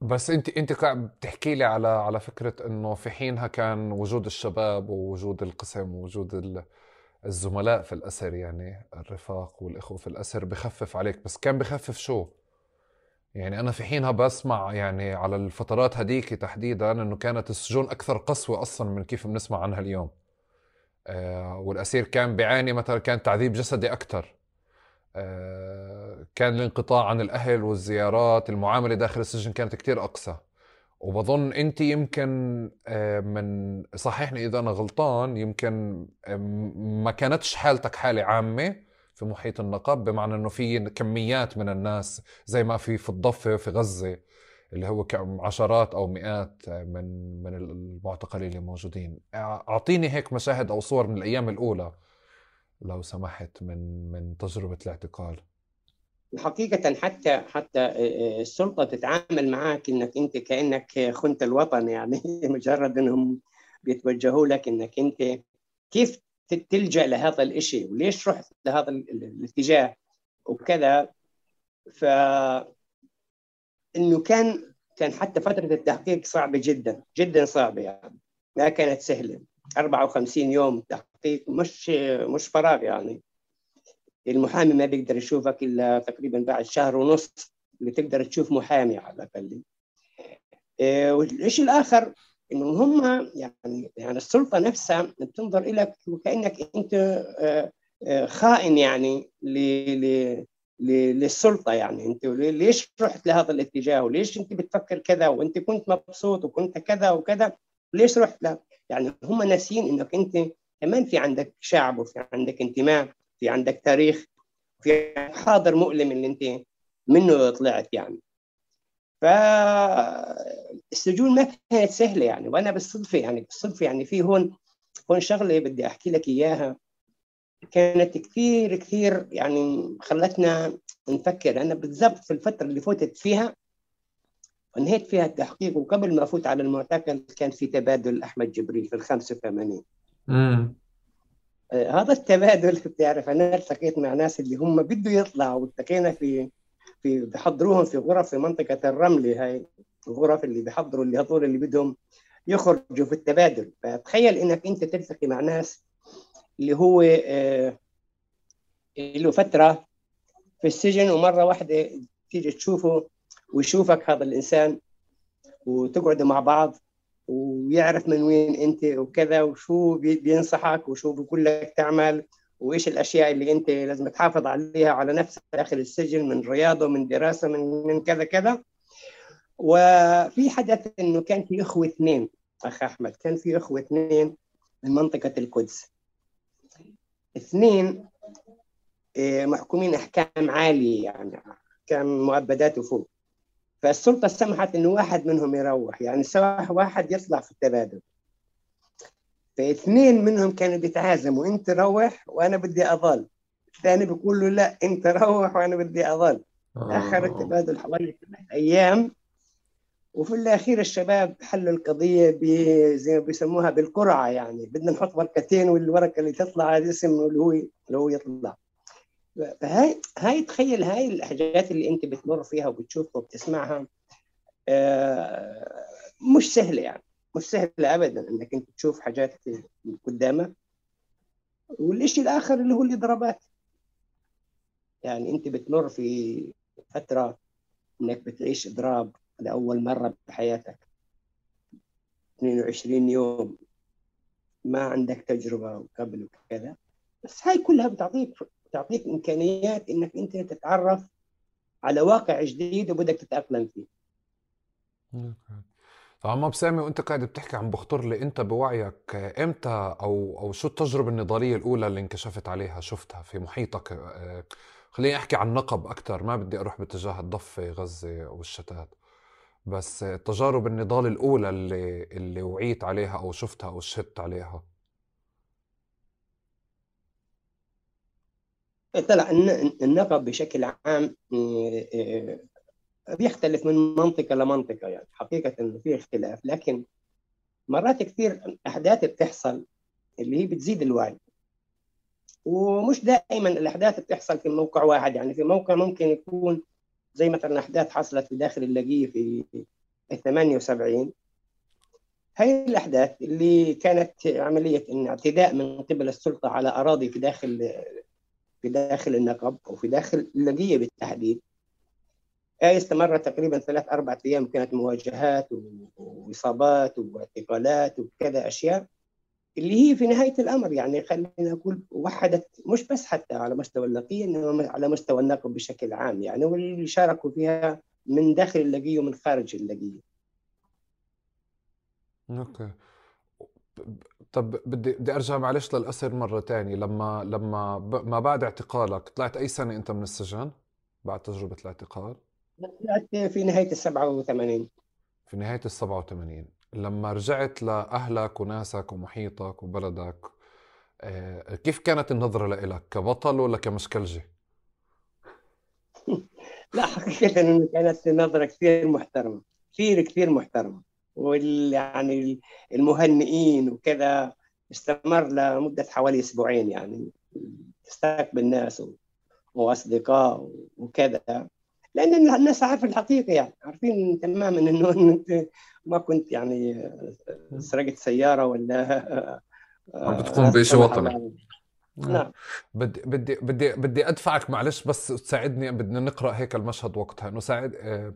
بس انت أنت بتحكي لي على على فكرة إنه في حينها كان وجود الشباب ووجود القسم ووجود الزملاء في الأسر يعني الرفاق والإخوة في الأسر بخفف عليك. بس كان بخفف شو؟ يعني أنا في حينها بسمع يعني على الفترات هديك تحديدا إنه كانت السجون أكثر قسوة أصلا من كيف بنسمع عنها اليوم. آه والأسير كان بيعاني مثلا كان تعذيب جسدي أكثر. آه كان الانقطاع عن الأهل والزيارات المعاملة داخل السجن كانت كثير اقسى وبظن أنت يمكن آه، من صححني إذا أنا غلطان يمكن ما كانتش حالتك حالة عامة. في محيط النقب بمعنى إنه في كميات من الناس زي ما في في الضفة في غزة اللي هو عشرات أو مئات من من المعتقلين اللي موجودين. أعطيني هيك مشاهد أو صور من الأيام الأولى لو سمحت من من تجربة الاعتقال. حقيقة حتى حتى السلطة تتعامل معك إنك أنت كأنك خنت الوطن يعني [LAUGHS] مجرد إنهم بيتوجهوا لك إنك أنت كيف تلجأ لهذا الشيء وليش رحت لهذا الاتجاه وكذا؟ ف إنه كان كان حتى فترة التحقيق صعبة جدا جدا صعبة يعني. ما كانت سهلة. 54 يوم تحقيق مش مش فراغ يعني. المحامي ما بيقدر يشوفك إلا تقريبا بعد شهر ونص اللي تقدر تشوف محامي على الأقل. إيه، والشيء الآخر إنه هم يعني يعني السلطة نفسها بتنظر لك وكأنك أنت آه، آه، خائن يعني للسلطة يعني. أنت ليش رحت لهذا الاتجاه؟ وليش أنت بتفكر كذا؟ وأنت كنت مبسوط وكنت كذا وكذا ليش رحت له؟ يعني هم ناسين إنك أنت كمان في عندك شعب وفي عندك انتماء في عندك تاريخ في حاضر مؤلم اللي أنت منه طلعت يعني. فالسجون ما كانت سهلة يعني وأنا بالصدفه يعني بالصدفه يعني في هون هون شغلة بدي أحكي لك إياها. كانت كثير كثير يعني خلتنا نفكر. أنا بالضبط في الفترة اللي فوتت فيها انهيت فيها التحقيق وقبل ما أفوت على المعتقل كان في تبادل أحمد جبريل في ال 85 امم هذا التبادل بتعرف أنا التقيت مع ناس اللي هم بده يطلعوا والتقينا في في بحضروهم في غرف في منطقة الرمله هاي الغرف اللي بيحضروا اللي هذول اللي بدهم يخرجوا في التبادل. فتخيل إنك أنت تلتقي مع ناس اللي هو آه له فترة في السجن ومرة واحدة تيجي تشوفه ويشوفك هذا الإنسان وتقعدوا مع بعض ويعرف من وين أنت وكذا وشو بينصحك وشو بيقول لك تعمل. وإيش الأشياء اللي أنت لازم تحافظ عليها على نفسك داخل السجن من رياضة من دراسة من من كذا كذا. وفي حدث إنه كان في أخوة اثنين أخ أحمد كان في أخوة اثنين من منطقة القدس. اثنين آه، محكومين أحكام عالية يعني كان مؤبدات فوق فالسلطة سمحت إنه واحد منهم يروح يعني سواء واحد يطلع في التبادل. فاثنين منهم كانوا بيتعازموا انت روح وأنا بدي أظل. الثاني بيقول له لا انت روح وأنا بدي أظل. آخر التبادل حوالي ثلاث أيام. وفي الأخير الشباب حلوا القضية زي ما بيسموها بالقرعة يعني. بدنا نحط ورقتين والورقة اللي تطلع هذا اسم اللي هو اللي هو يطلع. فهاي هاي تخيل هاي الحاجات اللي انت بتمر فيها وبتشوفها وبتسمعها آه، مش سهلة يعني. مش سهله ابدا إنك أنت تشوف حاجات قدامك. والشيء الآخر اللي هو الإضرابات. يعني أنت بتمر في فترة إنك بتعيش إضراب لأول مرة بحياتك. 22 يوم. ما عندك تجربة قبل وكذا. بس هاي كلها بتعطيك بتعطيك إمكانيات إنك أنت تتعرف على واقع جديد وبدك تتأقلم فيه. فعم بسامي وأنت قاعد بتحكي عم بخطر لي أنت بوعيك إمتى أو أو شو التجربة النضاليه الأولى اللي انكشفت عليها شفتها في محيطك؟ آه، خليني أحكي عن نقب أكثر ما بدي أروح باتجاه الضفة غزة والشتات. بس التجارب النضال الأولى اللي اللي وعيت عليها أو شفتها أو شهدت عليها. طلع النقب بشكل عام آه، آه، بيختلف من منطقة لمنطقة يعني حقيقة إنه في اختلاف. لكن مرات كثير أحداث بتحصل اللي هي بتزيد الوعي. ومش دائما الأحداث بتحصل في موقع واحد يعني في موقع ممكن يكون زي مثلا أحداث حصلت في داخل اللاقية في 78 هاي الأحداث اللي كانت عملية إن اعتداء من قبل السلطة على أراضي في داخل في داخل النقب وفي داخل اللاقية بالتحديد استمرت تقريبا ثلاث أربعة أيام كانت مواجهات وإصابات واعتقالات وكذا أشياء اللي هي في نهاية الأمر يعني خلينا نقول وحدت مش بس حتى على مستوى اللقية إنما على مستوى النقب بشكل عام يعني واللي شاركوا فيها من داخل اللقية ومن خارج اللقية أوكي. طب بدي بدي أرجع معلش للأسر مرة تانية. لما لما ما بعد اعتقالك طلعت أي سنة أنت من السجن؟ بعد تجربة الاعتقال؟ في نهاية ال 87 في نهاية ال 87 لما رجعت لأهلك وناسك ومحيطك وبلدك آه، كيف كانت النظرة لإلك؟ كبطل ولا كمشكلجي؟ [LAUGHS] لا حقيقة إنه كانت نظرة كثير محترمة كثير كثير محترمة. وال يعني المهنئين وكذا استمر لمدة حوالي أسبوعين يعني تستقبل ناس وأصدقاء وكذا. لأن الناس عارفة الحقيقة يعني عارفين تماما إنه [LAUGHS] أنت ما كنت يعني سرقت سيارة ولا عم بتقوم بشيء وطني. نعم. بدي بدي بدي بدي أدفعك معلش بس تساعدني بدنا نقرأ هيك المشهد وقتها. إنه ساعد آه آه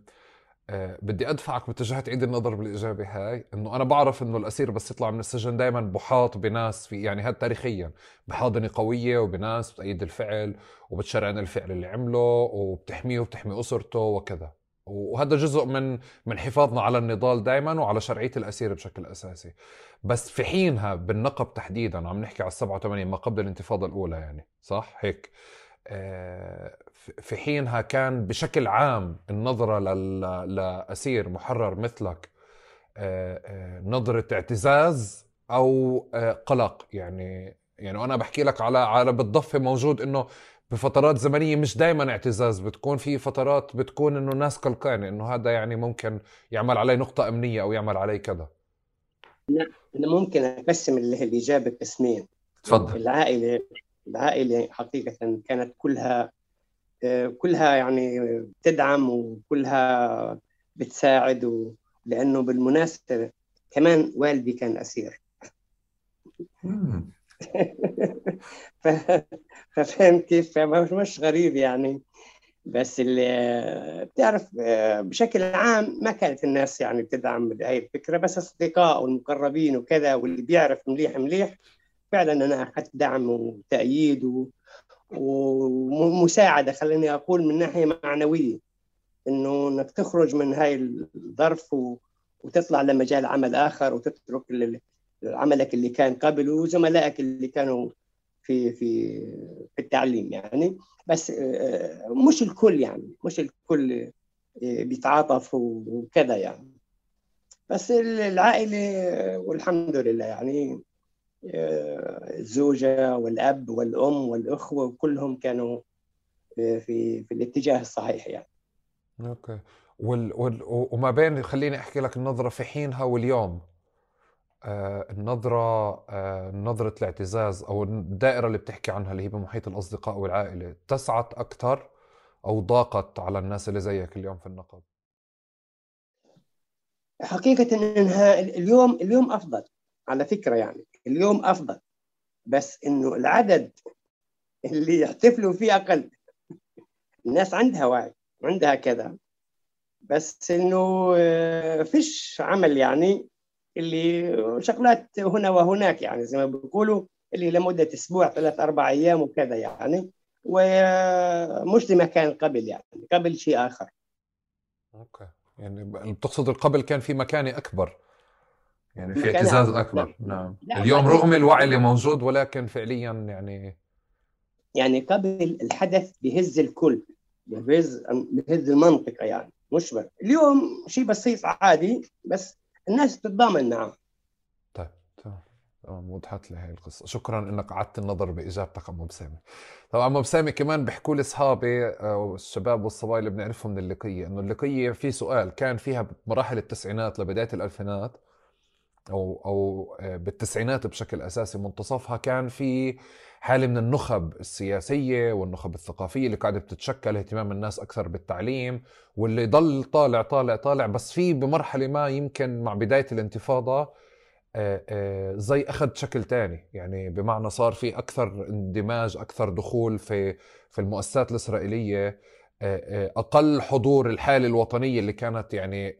بدي أدفعك باتجاه تعيد النظر بالإجابة هاي إنه أنا بعرف إنه الأسير بس يطلع من السجن دائما بحاط بناس في يعني هذا تاريخيا بحاضنة قوية وبناس بتأيد الفعل وبتشرعن الفعل اللي عمله وبتحميه وبتحمي أسرته وكذا. وهذا جزء من من حفاظنا على النضال دائما وعلى شرعية الأسير بشكل أساسي. بس في حينها بالنقب تحديدا عم نحكي على 87 ما قبل الانتفاضة الأولى يعني صح؟ هيك. آه في حينها كان بشكل عام النظرة لأسير محرر مثلك آه، آه، نظرة اعتزاز أو آه، قلق. يعني يعني أنا بحكي لك على على بالضفة موجود إنه بفترات زمنية مش دائما اعتزاز بتكون في فترات بتكون إنه الناس قلقانة إنه هذا يعني ممكن يعمل علي نقطة أمنية أو يعمل علي كذا. لا أنا ممكن أقسم الإجابة قسمين تفضل. العائلة العائلة حقيقة كانت كلها كلها يعني بتدعم وكلها بتساعد لأنه بالمناسبة كمان والدي كان أسير. [LAUGHS] ففهم كيف؟ مش غريب يعني. بس اللي بتعرف بشكل عام ما كانت الناس يعني بتدعم هاي الفكرة بس أصدقاء والمقربين وكذا واللي بيعرف مليح مليح فعلا أنا أخذت دعم وتأييد ومساعدة خليني أقول من ناحية معنوية إنه إنك تخرج من هاي الظرف وتطلع لمجال عمل آخر وتترك عملك اللي كان قبل وزملائك اللي كانوا في في في التعليم يعني. بس مش الكل يعني مش الكل آه، بيتعاطف وكذا يعني. بس العائلة والحمد لله يعني الزوجة والأب والأم والأخوة كلهم كانوا في في الاتجاه الصحيح يعني. أوكي. وال وال وما بين خليني أحكي لك النظرة في حينها واليوم. آه النظرة آه نظرة الاعتزاز أو الدائرة اللي بتحكي عنها اللي هي بمحيط الأصدقاء والعائلة اتسعت أكثر أو ضاقت على الناس اللي زيك اليوم في النقب حقيقة إنها اليوم اليوم أفضل على فكرة يعني. اليوم أفضل بس إنه العدد اللي يحتفلوا فيه أقل. الناس عندها وعي عندها كذا بس إنه آه، فيش عمل يعني اللي شغلات هنا وهناك يعني زي ما بيقولوا اللي لمدة أسبوع ثلاث أربع أيام وكذا يعني ومش زي ما كان قبل يعني قبل شيء آخر. أوكي. يعني بتقصد قبل كان في مكانه أكبر. يعني في اعتزاز أكبر. نعم. اليوم رغم الوعي اللي موجود ولكن فعليا يعني يعني قبل الحدث بهز الكل بهز بهز المنطقة يعني مش بس. اليوم شيء بسيط عادي بس الناس تتضامن معه. طيب تمام. وضحت لي هاي القصة. شكرا إنك قعدت النظر بإجابتك عمو بسامي. طبعا عمو بسامي كمان بيحكوا لي أصحابي آه، الشباب والصبايا اللي بنعرفهم من اللقيه إنه اللقيه في سؤال كان فيها بمراحل التسعينات لبداية الألفينات. أو أو آه، بالتسعينات بشكل أساسي منتصفها كان في حالة من النخب السياسية والنخب الثقافية اللي قاعدة بتتشكل اهتمام الناس أكثر بالتعليم واللي ضل طالع طالع طالع بس في بمرحلة ما يمكن مع بداية الانتفاضة آه، آه، زي أخذ شكل تاني. يعني بمعنى صار في أكثر اندماج أكثر دخول في في المؤسسات الإسرائيلية أقل حضور الحالة الوطنية اللي كانت يعني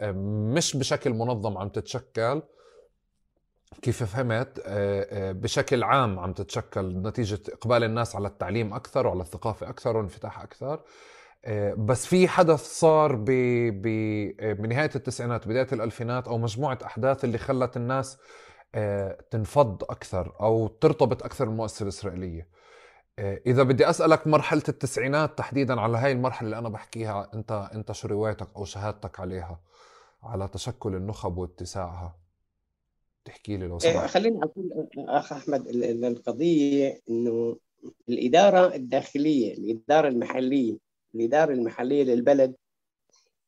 مش بشكل منظم عم تتشكل. كيف فهمت آه، آه، بشكل عام عم تتشكل نتيجة إقبال الناس على التعليم أكثر وعلى الثقافة أكثر وانفتاح أكثر. آه، بس في حدث صار ب... ب... بنهاية التسعينات بداية الألفينات أو مجموعة أحداث اللي خلت الناس تنفض أكثر أو ترتبط أكثر بالمؤسسة الإسرائيلية. إذا بدي أسألك مرحلة التسعينات تحديدا على هاي المرحلة اللي أنا بحكيها أنت أنت شو روايتك أو شهادتك عليها على تشكل النخب واتساعها؟ تحكي لي لو سمحت. إيه، خليني أقول أخ أحمد القضية إنه الإدارة الداخلية الإدارة المحلية الإدارة المحلية للبلد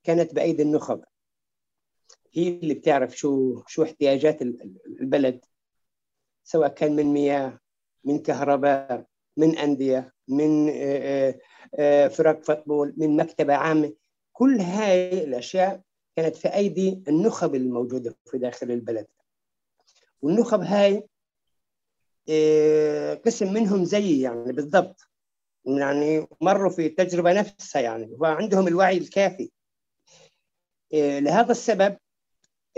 كانت بأيدي النخب. هي اللي بتعرف شو شو احتياجات البلد سواء كان من مياه من كهرباء من أندية من آه، آه، فرق فوتبول من مكتبة عامة. كل هاي الأشياء كانت في أيدي النخب الموجودة في داخل البلد. والنخب هاي آه، قسم منهم زيي يعني بالضبط. يعني مروا في التجربة نفسها يعني وعندهم الوعي الكافي. آه، لهذا السبب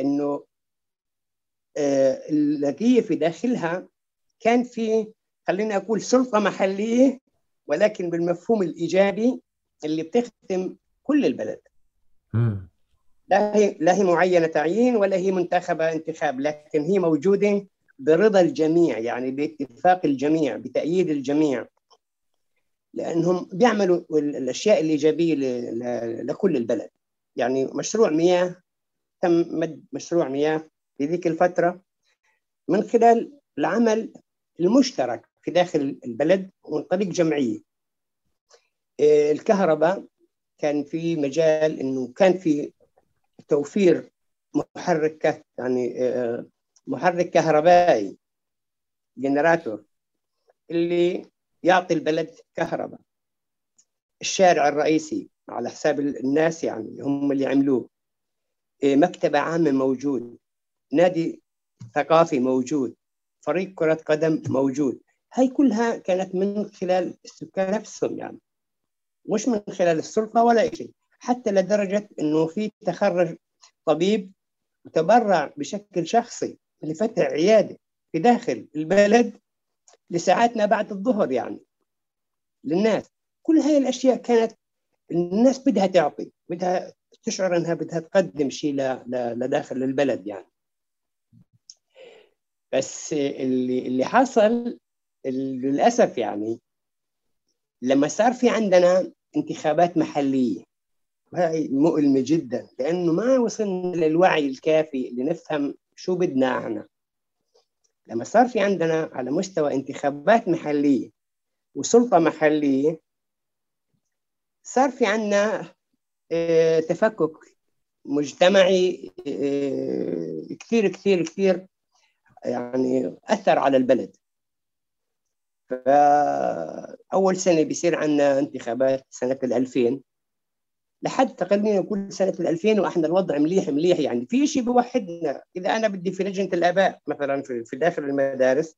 إنه آه، اللقية في داخلها كان في خليني أقول سلطة محلية ولكن بالمفهوم الإيجابي اللي بتخدم كل البلد. لا هي لا هي معينة تعيين ولا هي منتخبه انتخاب لكن هي موجودة برضا الجميع يعني باتفاق الجميع بتأييد الجميع. لأنهم بيعملوا الأشياء الإيجابية لكل البلد. يعني مشروع مياه تم مد مشروع مياه في ذيك الفترة من خلال العمل المشترك في داخل البلد من طريق جمعية. آه، الكهرباء كان في مجال إنه كان في توفير محرك يعني آه، محرك كهربائي جنراتور اللي يعطي البلد كهرباء. الشارع الرئيسي على حساب الناس يعني هم اللي عملوه آه، مكتبة عامة موجود. نادي ثقافي موجود. فريق كرة قدم موجود. هاي كلها كانت من خلال السكان نفسهم يعني. مش من خلال السلطة ولا شيء حتى لدرجة أنه في تخرج طبيب تبرع بشكل شخصي لفتح عيادة في داخل البلد لساعات ما بعد الظهر يعني للناس. كل هاي الأشياء كانت الناس بدها تعطي بدها تشعر أنها بدها تقدم شيء لداخل البلد يعني. بس اللي اللي حصل للأسف يعني لما صار في عندنا انتخابات محلية هاي مؤلمة جدا لأنه ما وصلنا للوعي الكافي لنفهم شو بدنا إحنا. لما صار في عندنا على مستوى انتخابات محلية وسلطة محلية صار في عندنا آه تفكك مجتمعي آه كثير كثير كثير يعني أثر على البلد. فأول سنة بيصير عندنا انتخابات سنة الألفين. لحد تقريبا نقول سنة 2000 وإحنا الوضع مليح مليح يعني. في شيء بيوحدنا. إذا أنا بدي في لجنة الآباء مثلا في, داخل المدارس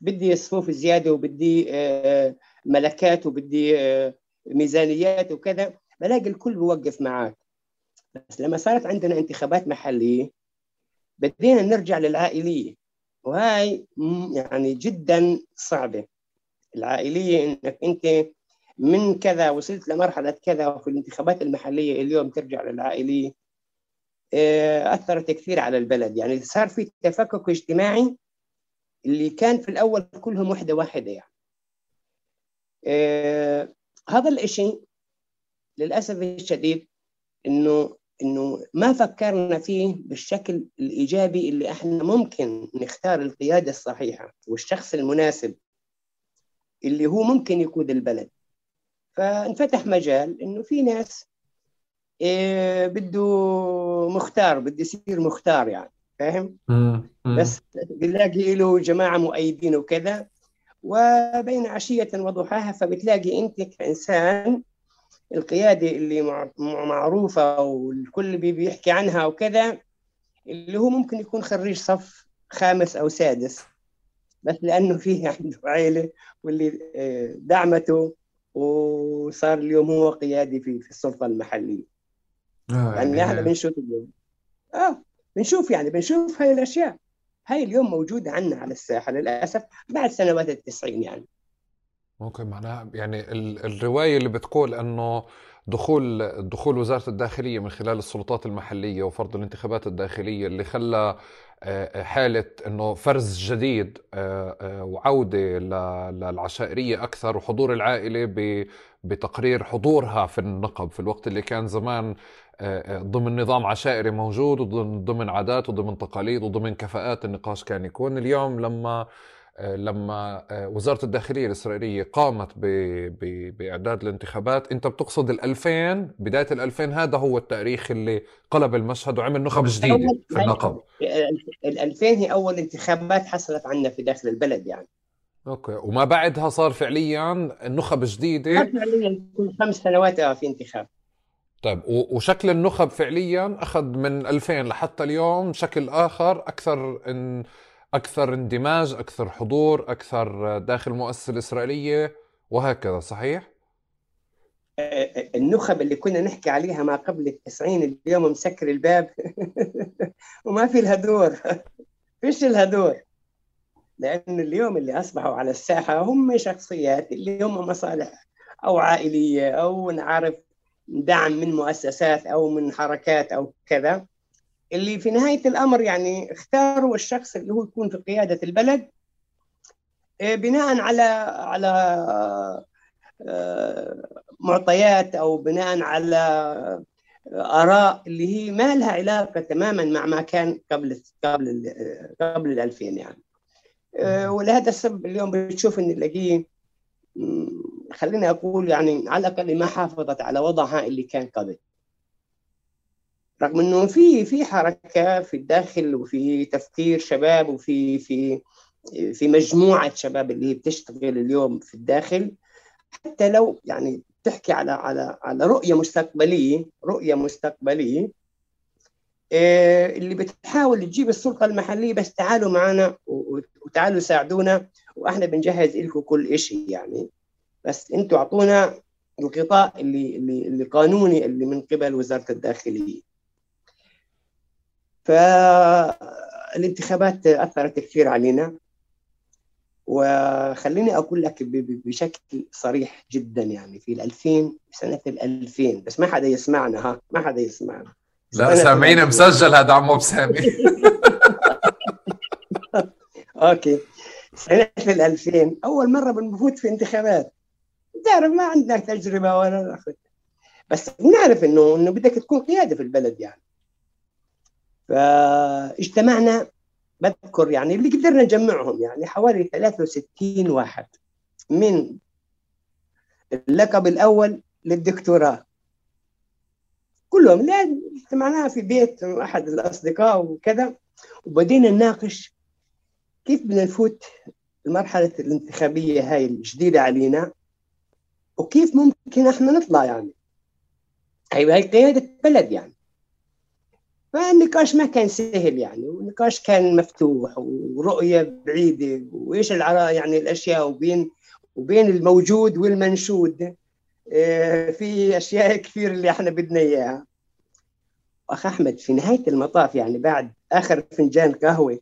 بدي صفوف زيادة وبدي آه، ملكات وبدي آه، ميزانيات وكذا بلاقي الكل بيوقف معاك. بس لما صارت عندنا انتخابات محلية بدينا نرجع للعائلية. وهاي يعني جدا صعبة. العائلية إنك أنت من كذا وصلت لمرحلة كذا وفي الانتخابات المحلية اليوم ترجع للعائليه آه، أثرت كثير على البلد. يعني صار في تفكك اجتماعي اللي كان في الأول كلهم وحدة واحدة يعني. آه هذا الشيء للأسف الشديد إنه إنه ما فكرنا فيه بالشكل الإيجابي اللي إحنا ممكن نختار القيادة الصحيحة والشخص المناسب اللي هو ممكن يقود البلد. فانفتح مجال إنه في ناس إيه بده مختار بده يصير مختار يعني فاهم؟ بس بنلاقي له جماعة مؤيدين وكذا وبين عشية وضحاها فبتلاقي أنت كإنسان القيادة اللي معروفة والكل بيحكي عنها وكذا اللي هو ممكن يكون خريج صف خامس أو سادس بس لأنه فيه [LAUGHS] عنده عائله واللي آه، دعمته وصار اليوم هو قيادي في في السلطة المحلية. آه يعني, يعني إحنا بنشوف اليوم. آه بنشوف يعني بنشوف هاي الأشياء. هاي اليوم موجودة عندنا على الساحة للأسف بعد سنوات التسعين يعني. ممكن معناها يعني الرواية اللي بتقول إنه دخول دخول وزارة الداخلية من خلال السلطات المحلية وفرض الانتخابات الداخلية اللي خلى آه، حالة إنه فرز جديد آه، آه، وعودة للعشائرية أكثر وحضور العائلة بتقرير حضورها في النقب في الوقت اللي كان زمان ضمن نظام عشائري موجود وضمن عادات وضمن تقاليد وضمن كفاءات النقاش كان يكون. اليوم لما لما وزارة الداخلية الإسرائيلية قامت ب... ب... بإعداد الانتخابات أنت بتقصد ال2000 بداية ال2000 هذا هو التاريخ اللي قلب المشهد وعمل نخب جديدة في النقب. ال2000 هي أول انتخابات حصلت عنا في داخل البلد يعني. أوكي وما بعدها صار فعليا نخب جديدة؟ فعليا كل خمس سنوات في انتخاب. طيب وشكل النخب فعليا أخذ من 2000 لحتى اليوم شكل آخر أكثر إن أكثر اندماج أكثر حضور أكثر داخل المؤسسه الإسرائيلية وهكذا صحيح؟ النخب اللي كنا نحكي عليها ما قبل التسعين اليوم مسكر الباب. [LAUGHS] وما في الهدور [LAUGHS] فيش الهدور لأن اليوم اللي أصبحوا على الساحة هم شخصيات اللي هم مصالح أو عائلية أو نعرف دعم من مؤسسات أو من حركات أو كذا. اللي في نهاية الأمر يعني اختاروا الشخص اللي هو يكون في قيادة البلد آه، بناء على على آه، معطيات أو بناء على آراء اللي هي ما لها علاقة تماما مع ما كان قبل قبل قبل ال 2000 يعني. آه، ولهذا السبب اليوم بتشوف إن نلاقيه خليني أقول يعني على الأقل ما حافظت على وضعها اللي كان قبل. رغم إنه في في حركة في الداخل وفي تفكير شباب وفي في في مجموعة شباب اللي هي بتشتغل اليوم في الداخل. حتى لو يعني تحكي على على على رؤية مستقبلية رؤية مستقبلية آه، اللي بتحاول تجيب السلطة المحلية بس تعالوا معنا وتعالوا ساعدونا وإحنا بنجهز لكم كل شيء يعني. بس أنتم أعطونا الغطاء اللي اللي اللي قانوني اللي من قبل وزارة الداخلية. فالانتخابات أثرت كثير علينا. وخليني أقول لك بشكل صريح جدا يعني في ال 2000 سنة ال 2000 بس ما حدا يسمعنا ها؟ ما حدا يسمعنا. لا سامعين مسجل هذا عمو بسامي [LAUGHS] أوكي. سنة ال 2000 أول مرة بنفوت في انتخابات. بتعرف ما عندنا تجربة ولا بس بنعرف إنه إنه بدك تكون قيادة في البلد يعني. فاجتمعنا بذكر يعني اللي قدرنا نجمعهم يعني حوالي 63 واحد من اللقب الأول للدكتوراه. كلهم لا اجتمعناها في بيت أحد الأصدقاء وكذا وبدينا نناقش كيف بدنا نفوت المرحله الانتخابية هاي الجديدة علينا وكيف ممكن إحنا نطلع يعني. أيوة هي قيادة بلد يعني. فالنقاش ما كان سهل يعني والنقاش كان مفتوح ورؤية بعيدة وإيش يعني الأشياء وبين وبين الموجود والمنشود. آه، في أشياء [LAUGHS] كثير اللي إحنا بدنا إياها. أخ أحمد في نهاية المطاف يعني بعد آخر فنجان قهوة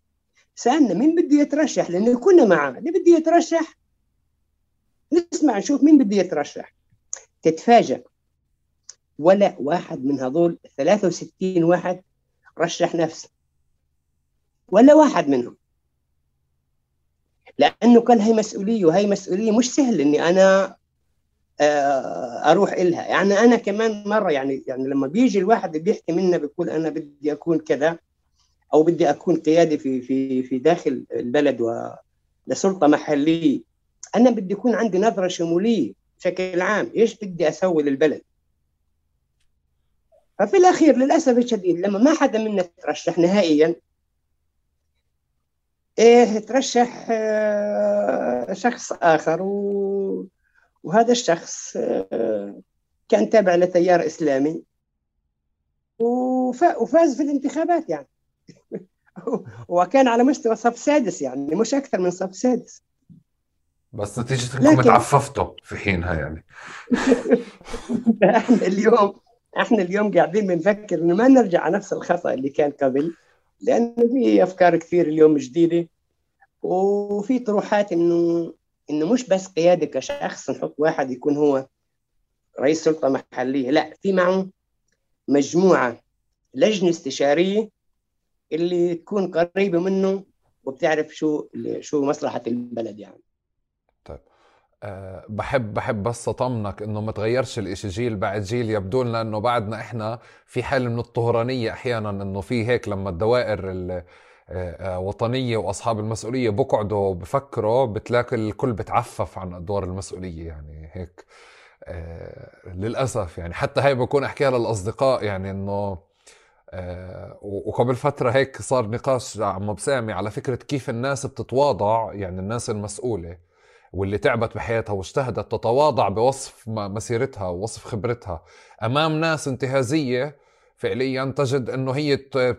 سألنا مين بده يترشح؟ لأنه كنا معاه. اللي بده يترشح؟ نسمع نشوف مين بده يترشح. تتفاجأ. ولا واحد من هذول 63 واحد رشح نفسه. ولا واحد منهم. لأنه كان هي مسؤولية وهي مسؤولية مش سهل إني أنا آه، أروح إلها. يعني أنا كمان مرة يعني يعني لما بيجي الواحد بيحكي منا بيقول أنا بدي أكون كذا أو بدي أكون قيادي في في في داخل البلد ولسلطه محلية أنا بدي يكون عندي نظرة شمولية بشكل عام. إيش بدي أسوي للبلد؟ ففي الأخير للأسف الشديد لما ما حدا منا ترشح نهائيا إيه ترشح آه، شخص آخر و... وهذا الشخص آه، كان تابع لتيار إسلامي وفاز في الانتخابات يعني. [LAUGHS] وكان على مستوى صف سادس يعني مش أكثر من صف سادس. بس نتيجة انكم لكن... تعففتوا في حينها يعني. إحنا [LAUGHS] اليوم. إحنا اليوم قاعدين بنفكر إنه ما نرجع على نفس الخطأ اللي كان قبل لأنه في أفكار كثير اليوم جديدة وفي طروحات إنه إنه مش بس قياده كشخص نحط واحد يكون هو رئيس سلطة محلية لا في معه مجموعة لجنة استشارية اللي تكون قريبة منه وبتعرف شو شو مصلحة البلد يعني. أه بحب بحب بس اطمنك إنه ما تغيرش الإشي. جيل بعد جيل يبدو لنا إنه بعدنا إحنا في حال من الطهرانية أحيانا إنه في هيك لما الدوائر الوطنيه آه، آه، وأصحاب المسؤولية بقعدوا بفكروا بتلاقي الكل بتعفف عن أدوار المسؤولية يعني هيك. أه للأسف يعني. حتى هاي بكون أحكيها للأصدقاء يعني إنه أه وقبل فترة هيك صار نقاش عم بسامي على فكرة كيف الناس بتتواضع يعني الناس المسؤولة. واللي تعبت بحياتها واجتهدت تتواضع بوصف مسيرتها ووصف خبرتها. أمام ناس انتهازية فعليا تجد إنه هي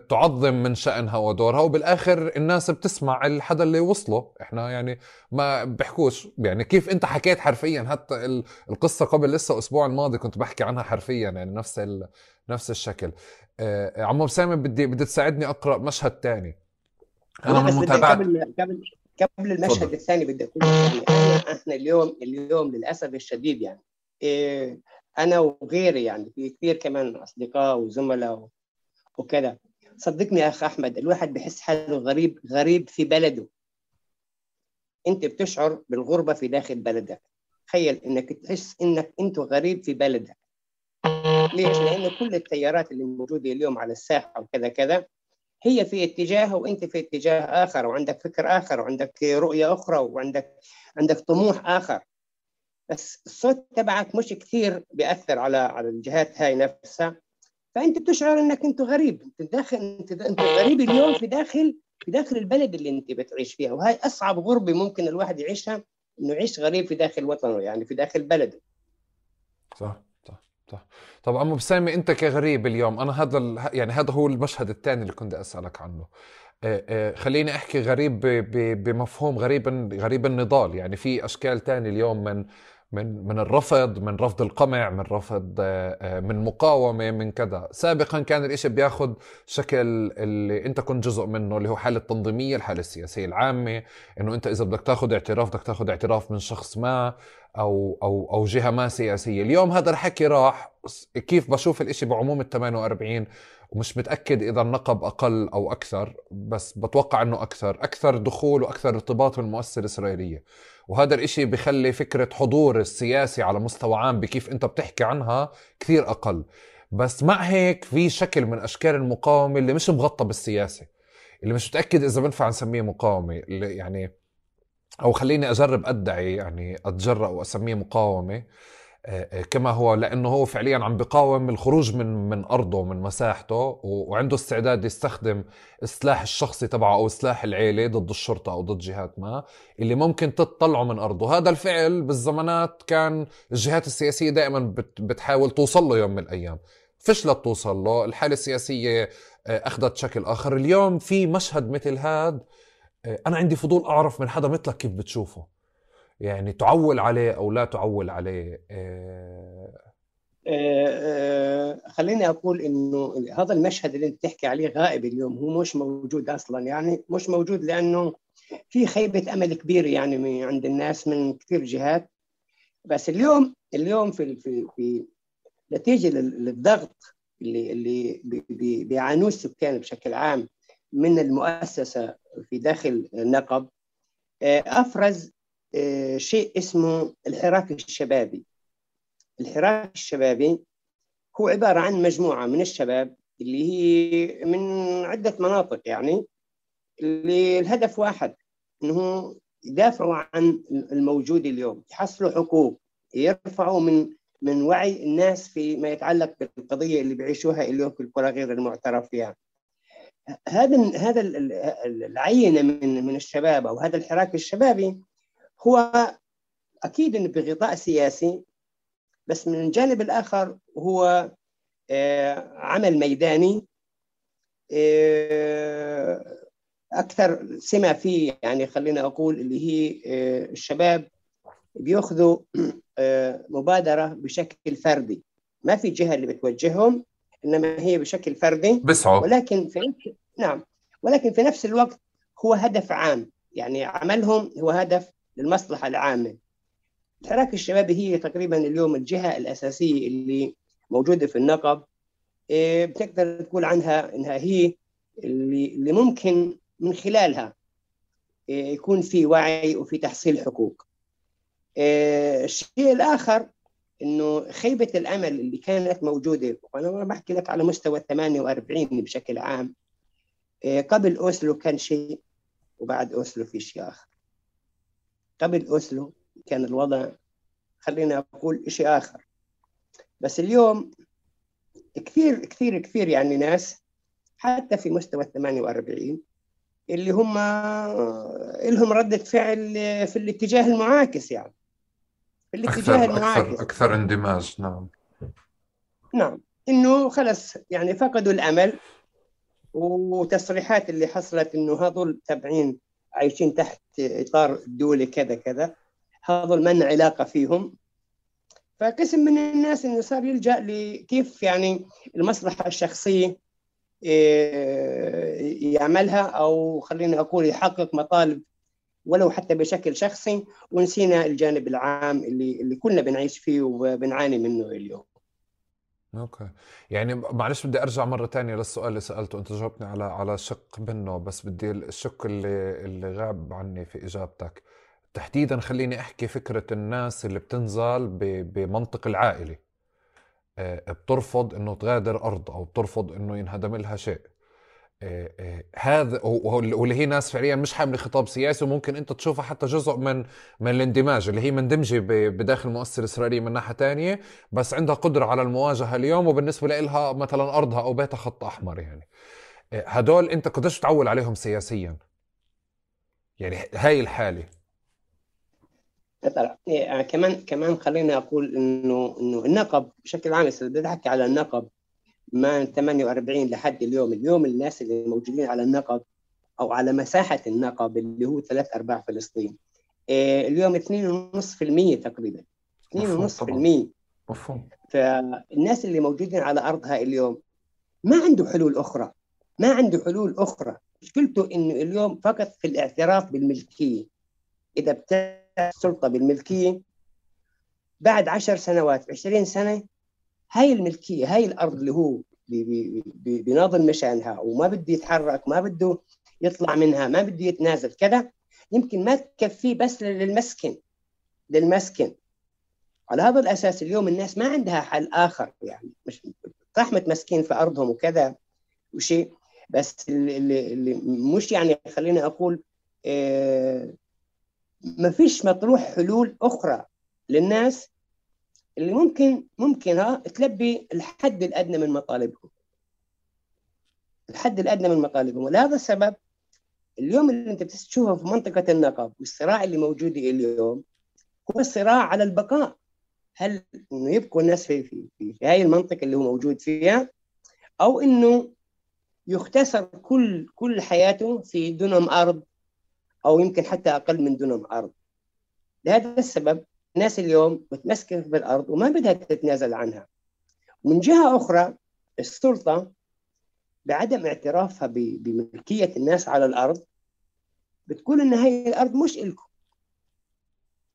تعظم من شأنها ودورها وبالآخر الناس بتسمع الحدا اللي وصله. إحنا يعني ما بحكوش. يعني كيف أنت حكيت حرفيا؟ حتى القصة قبل لسه الأسبوع الماضي كنت بحكي عنها حرفيا يعني نفس نفس الشكل. آه عمو سامي بدي بدي تساعدني أقرأ مشهد تاني. أنا من متابعه قبل قبل قبل المشهد فضل. الثاني بدي أقول يعني انا إحنا اليوم اليوم للأسف الشديد يعني إيه أنا وغيري يعني في كثير كمان أصدقاء وزملاء وكذا صدقني يا أخ أحمد الواحد بحس حاله غريب غريب في بلده أنت بتشعر بالغربة في داخل بلدك تخيل إنك تحس إنك أنت غريب في بلدك ليش؟ لأنه كل التيارات اللي موجودة اليوم على الساحة وكذا كذا هي في اتجاه وانت في اتجاه آخر وعندك فكر آخر وعندك رؤية أخرى وعندك عندك طموح آخر. بس الصوت تبعك مش كثير بيأثر على على الجهات هاي نفسها. فأنت بتشعر إنك أنت غريب. أنت داخل أنت أنت غريب اليوم في داخل في داخل البلد اللي أنت بتعيش فيها. وهي أصعب غربة ممكن الواحد يعيشها إنه يعيش غريب في داخل وطنه يعني في داخل بلده. صح. صح طب عمو بسامي أنت كغريب اليوم أنا هذا ال... يعني هذا هو المشهد الثاني اللي كنت أسألك عنه آه، آه، خليني أحكي غريب. بمفهوم غريب غريب النضال يعني في أشكال تاني اليوم من من من الرفض من رفض القمع من رفض آه، من مقاومة من كذا. سابقا كان الإشي بياخذ شكل اللي أنت كنت جزء منه اللي هو حالة التنظيميه الحالة السياسية العامة إنه أنت إذا بدك تاخذ اعتراف بدك تاخذ اعتراف من شخص ما أو أو أو جهة ما سياسية. اليوم هذا الحكي راح كيف بشوف الإشي بعموم ال 48 ومش متأكد إذا النقب أقل أو أكثر بس بتوقع إنه أكثر أكثر دخول وأكثر ارتباط بالمؤسسة الإسرائيلية. وهذا الإشي بخلي فكرة حضور السياسي على مستوى عام بكيف أنت بتحكي عنها كثير أقل. بس مع هيك في شكل من أشكال المقاومة اللي مش مغطى بالسياسة اللي مش متأكد إذا بنفع نسميه مقاومة اللي يعني أو خليني أجرب أدعي يعني مقاومه آه، آه، كما هو لأنه هو فعليا عم بقاوم الخروج من من أرضه من مساحته وعنده استعداد يستخدم السلاح الشخصي تبعه أو سلاح العيله ضد الشرطة أو ضد جهات ما اللي ممكن تطلعه من أرضه. هذا الفعل بالزمانات كان الجهات السياسية دائما بتحاول توصل له يوم من الأيام. فشلت توصل له الحالة السياسية آه، أخذت شكل آخر. اليوم في مشهد مثل هذا آه، أنا عندي فضول أعرف من حدا مثلك كيف بتشوفه. يعني تعول عليه أو لا تعول عليه. أه. أه خليني أقول إنه هذا المشهد اللي أنت تحكي عليه غائب اليوم هو مش موجود أصلا يعني مش موجود لأنه في خيبة أمل كبير يعني عند الناس من كثير جهات. بس اليوم اليوم في في في نتيجة للضغط اللي اللي بيعانوه السكان بشكل عام من المؤسسة في داخل النقب آه، أفرز آه، شيء اسمه الحراك الشبابي الحراك الشبابي هو عبارة عن مجموعة من الشباب اللي هي من عدة مناطق يعني اللي الهدف واحد إنه يدافعوا عن الموجود اليوم يحصلوا حقوق يرفعوا من من وعي الناس فيما يتعلق بالقضية اللي بيعيشوها اليوم في القرى غير المعترف فيها. هذا هذا العينة من من الشباب أو هذا الحراك الشبابي هو أكيد إنه بغطاء سياسي بس من الجانب الآخر هو آه، عمل ميداني آه، أكثر سمة فيه يعني خلينا أقول اللي هي آه، الشباب بيأخذوا مبادرة بشكل فردي. ما في جهة اللي بتوجههم إنما هي بشكل فردي. بسعوا. ولكن في نعم. ولكن في نفس الوقت هو هدف عام. يعني عملهم هو هدف للمصلحة العامة. الحراك الشبابي هي تقريبا اليوم الجهة الأساسية اللي موجودة في النقب. آه، بتقدر تقول عنها إنها هي اللي, اللي ممكن من خلالها آه، يكون في وعي وفي تحصيل حقوق. آه، الشيء الآخر إنه خيبة الأمل اللي كانت موجودة وأنا ما بحكي لك على مستوى ال 48 بشكل عام. قبل أوسلو كان شيء وبعد أوسلو في شيء آخر. قبل أوسلو كان الوضع خلينا أقول شيء آخر. بس اليوم كثير كثير كثير يعني ناس حتى في مستوى ال 48 اللي هم لهم ردة فعل في الاتجاه المعاكس يعني. في الاتجاه أكثر المعاكس. أكثر, أكثر اندماج نعم. نعم. إنه خلص يعني فقدوا الأمل وتصريحات اللي حصلت إنه هذول تابعين عايشين تحت إطار دولي كذا كذا. هذول من علاقة فيهم. فقسم من الناس إنه صار يلجأ لكيف يعني المصلحة الشخصية إيه، يعملها أو خليني أقول يحقق مطالب ولو حتى بشكل شخصي. ونسينا الجانب العام اللي اللي كلنا بنعيش فيه وبنعاني منه اليوم. أوكي. يعني معلش بدي أرجع مرة ثانية للسؤال اللي سألته. أنت جاوبتني على على شق منه بس بدي الشق اللي اللي غاب عني في إجابتك. تحديدا خليني أحكي فكرة الناس اللي بتنزل بمنطق العائلة. آه، بترفض إنه تغادر أرض أو بترفض إنه ينهدم لها شيء. هذا واللي هي ناس فعليا مش حامله خطاب سياسي وممكن أنت تشوفها حتى جزء من من الاندماج اللي هي مندمجة بداخل المؤسسه الاسرائيليه من ناحية ثانية بس عندها قدرة على المواجهة اليوم وبالنسبة لها مثلا أرضها أو بيتها خط أحمر يعني. هدول أنت قديش تعول عليهم سياسيا؟ يعني هاي الحالة. إيه كمان كمان خليني أقول انه إنه النقب بشكل عام إذا بدي أحكي على النقب من 48 لحد اليوم. اليوم الناس اللي موجودين على النقب أو على مساحة النقب اللي هو ثلاث أرباع فلسطين إيه اليوم 2.5% تقريبا. 2.5% مفهوم فالناس اللي موجودين على أرضها اليوم ما عنده حلول أخرى. ما عنده حلول أخرى. مشكلته إنه اليوم فقط في الاعتراف بالملكية. إذا بتعرف السلطة بالملكية بعد عشر سنوات 20 سنة هاي الملكية هاي الأرض اللي هو بيناضل مشانها وما بده يتحرك ما بده يطلع منها ما بده يتنازل كذا. يمكن ما تكفيه بس للمسكن للمسكن. على هذا الأساس اليوم الناس ما عندها حل آخر يعني مش صح متمسكين في أرضهم وكذا وشيء بس اللي, اللي مش يعني خليني أقول آه ما فيش مطروح حلول أخرى للناس اللي ممكن ممكن ها تلبي الحد الأدنى من مطالبهم. الحد الأدنى من مطالبهم. ولهذا السبب اليوم اللي أنت بتشوفه في منطقة النقب والصراع اللي موجود اليوم هو الصراع على البقاء. هل إنه يبقوا الناس في في في, في هاي المنطقة اللي هو موجود فيها أو إنه يختصر كل كل حياته في دنم أرض أو يمكن حتى أقل من دنم أرض. لهذا السبب الناس اليوم متمسكه بالارض وما بدها تتنازل عنها. من جهة أخرى السلطة بعدم اعترافها بملكية الناس على الأرض بتقول إن هي الأرض مش إلكم.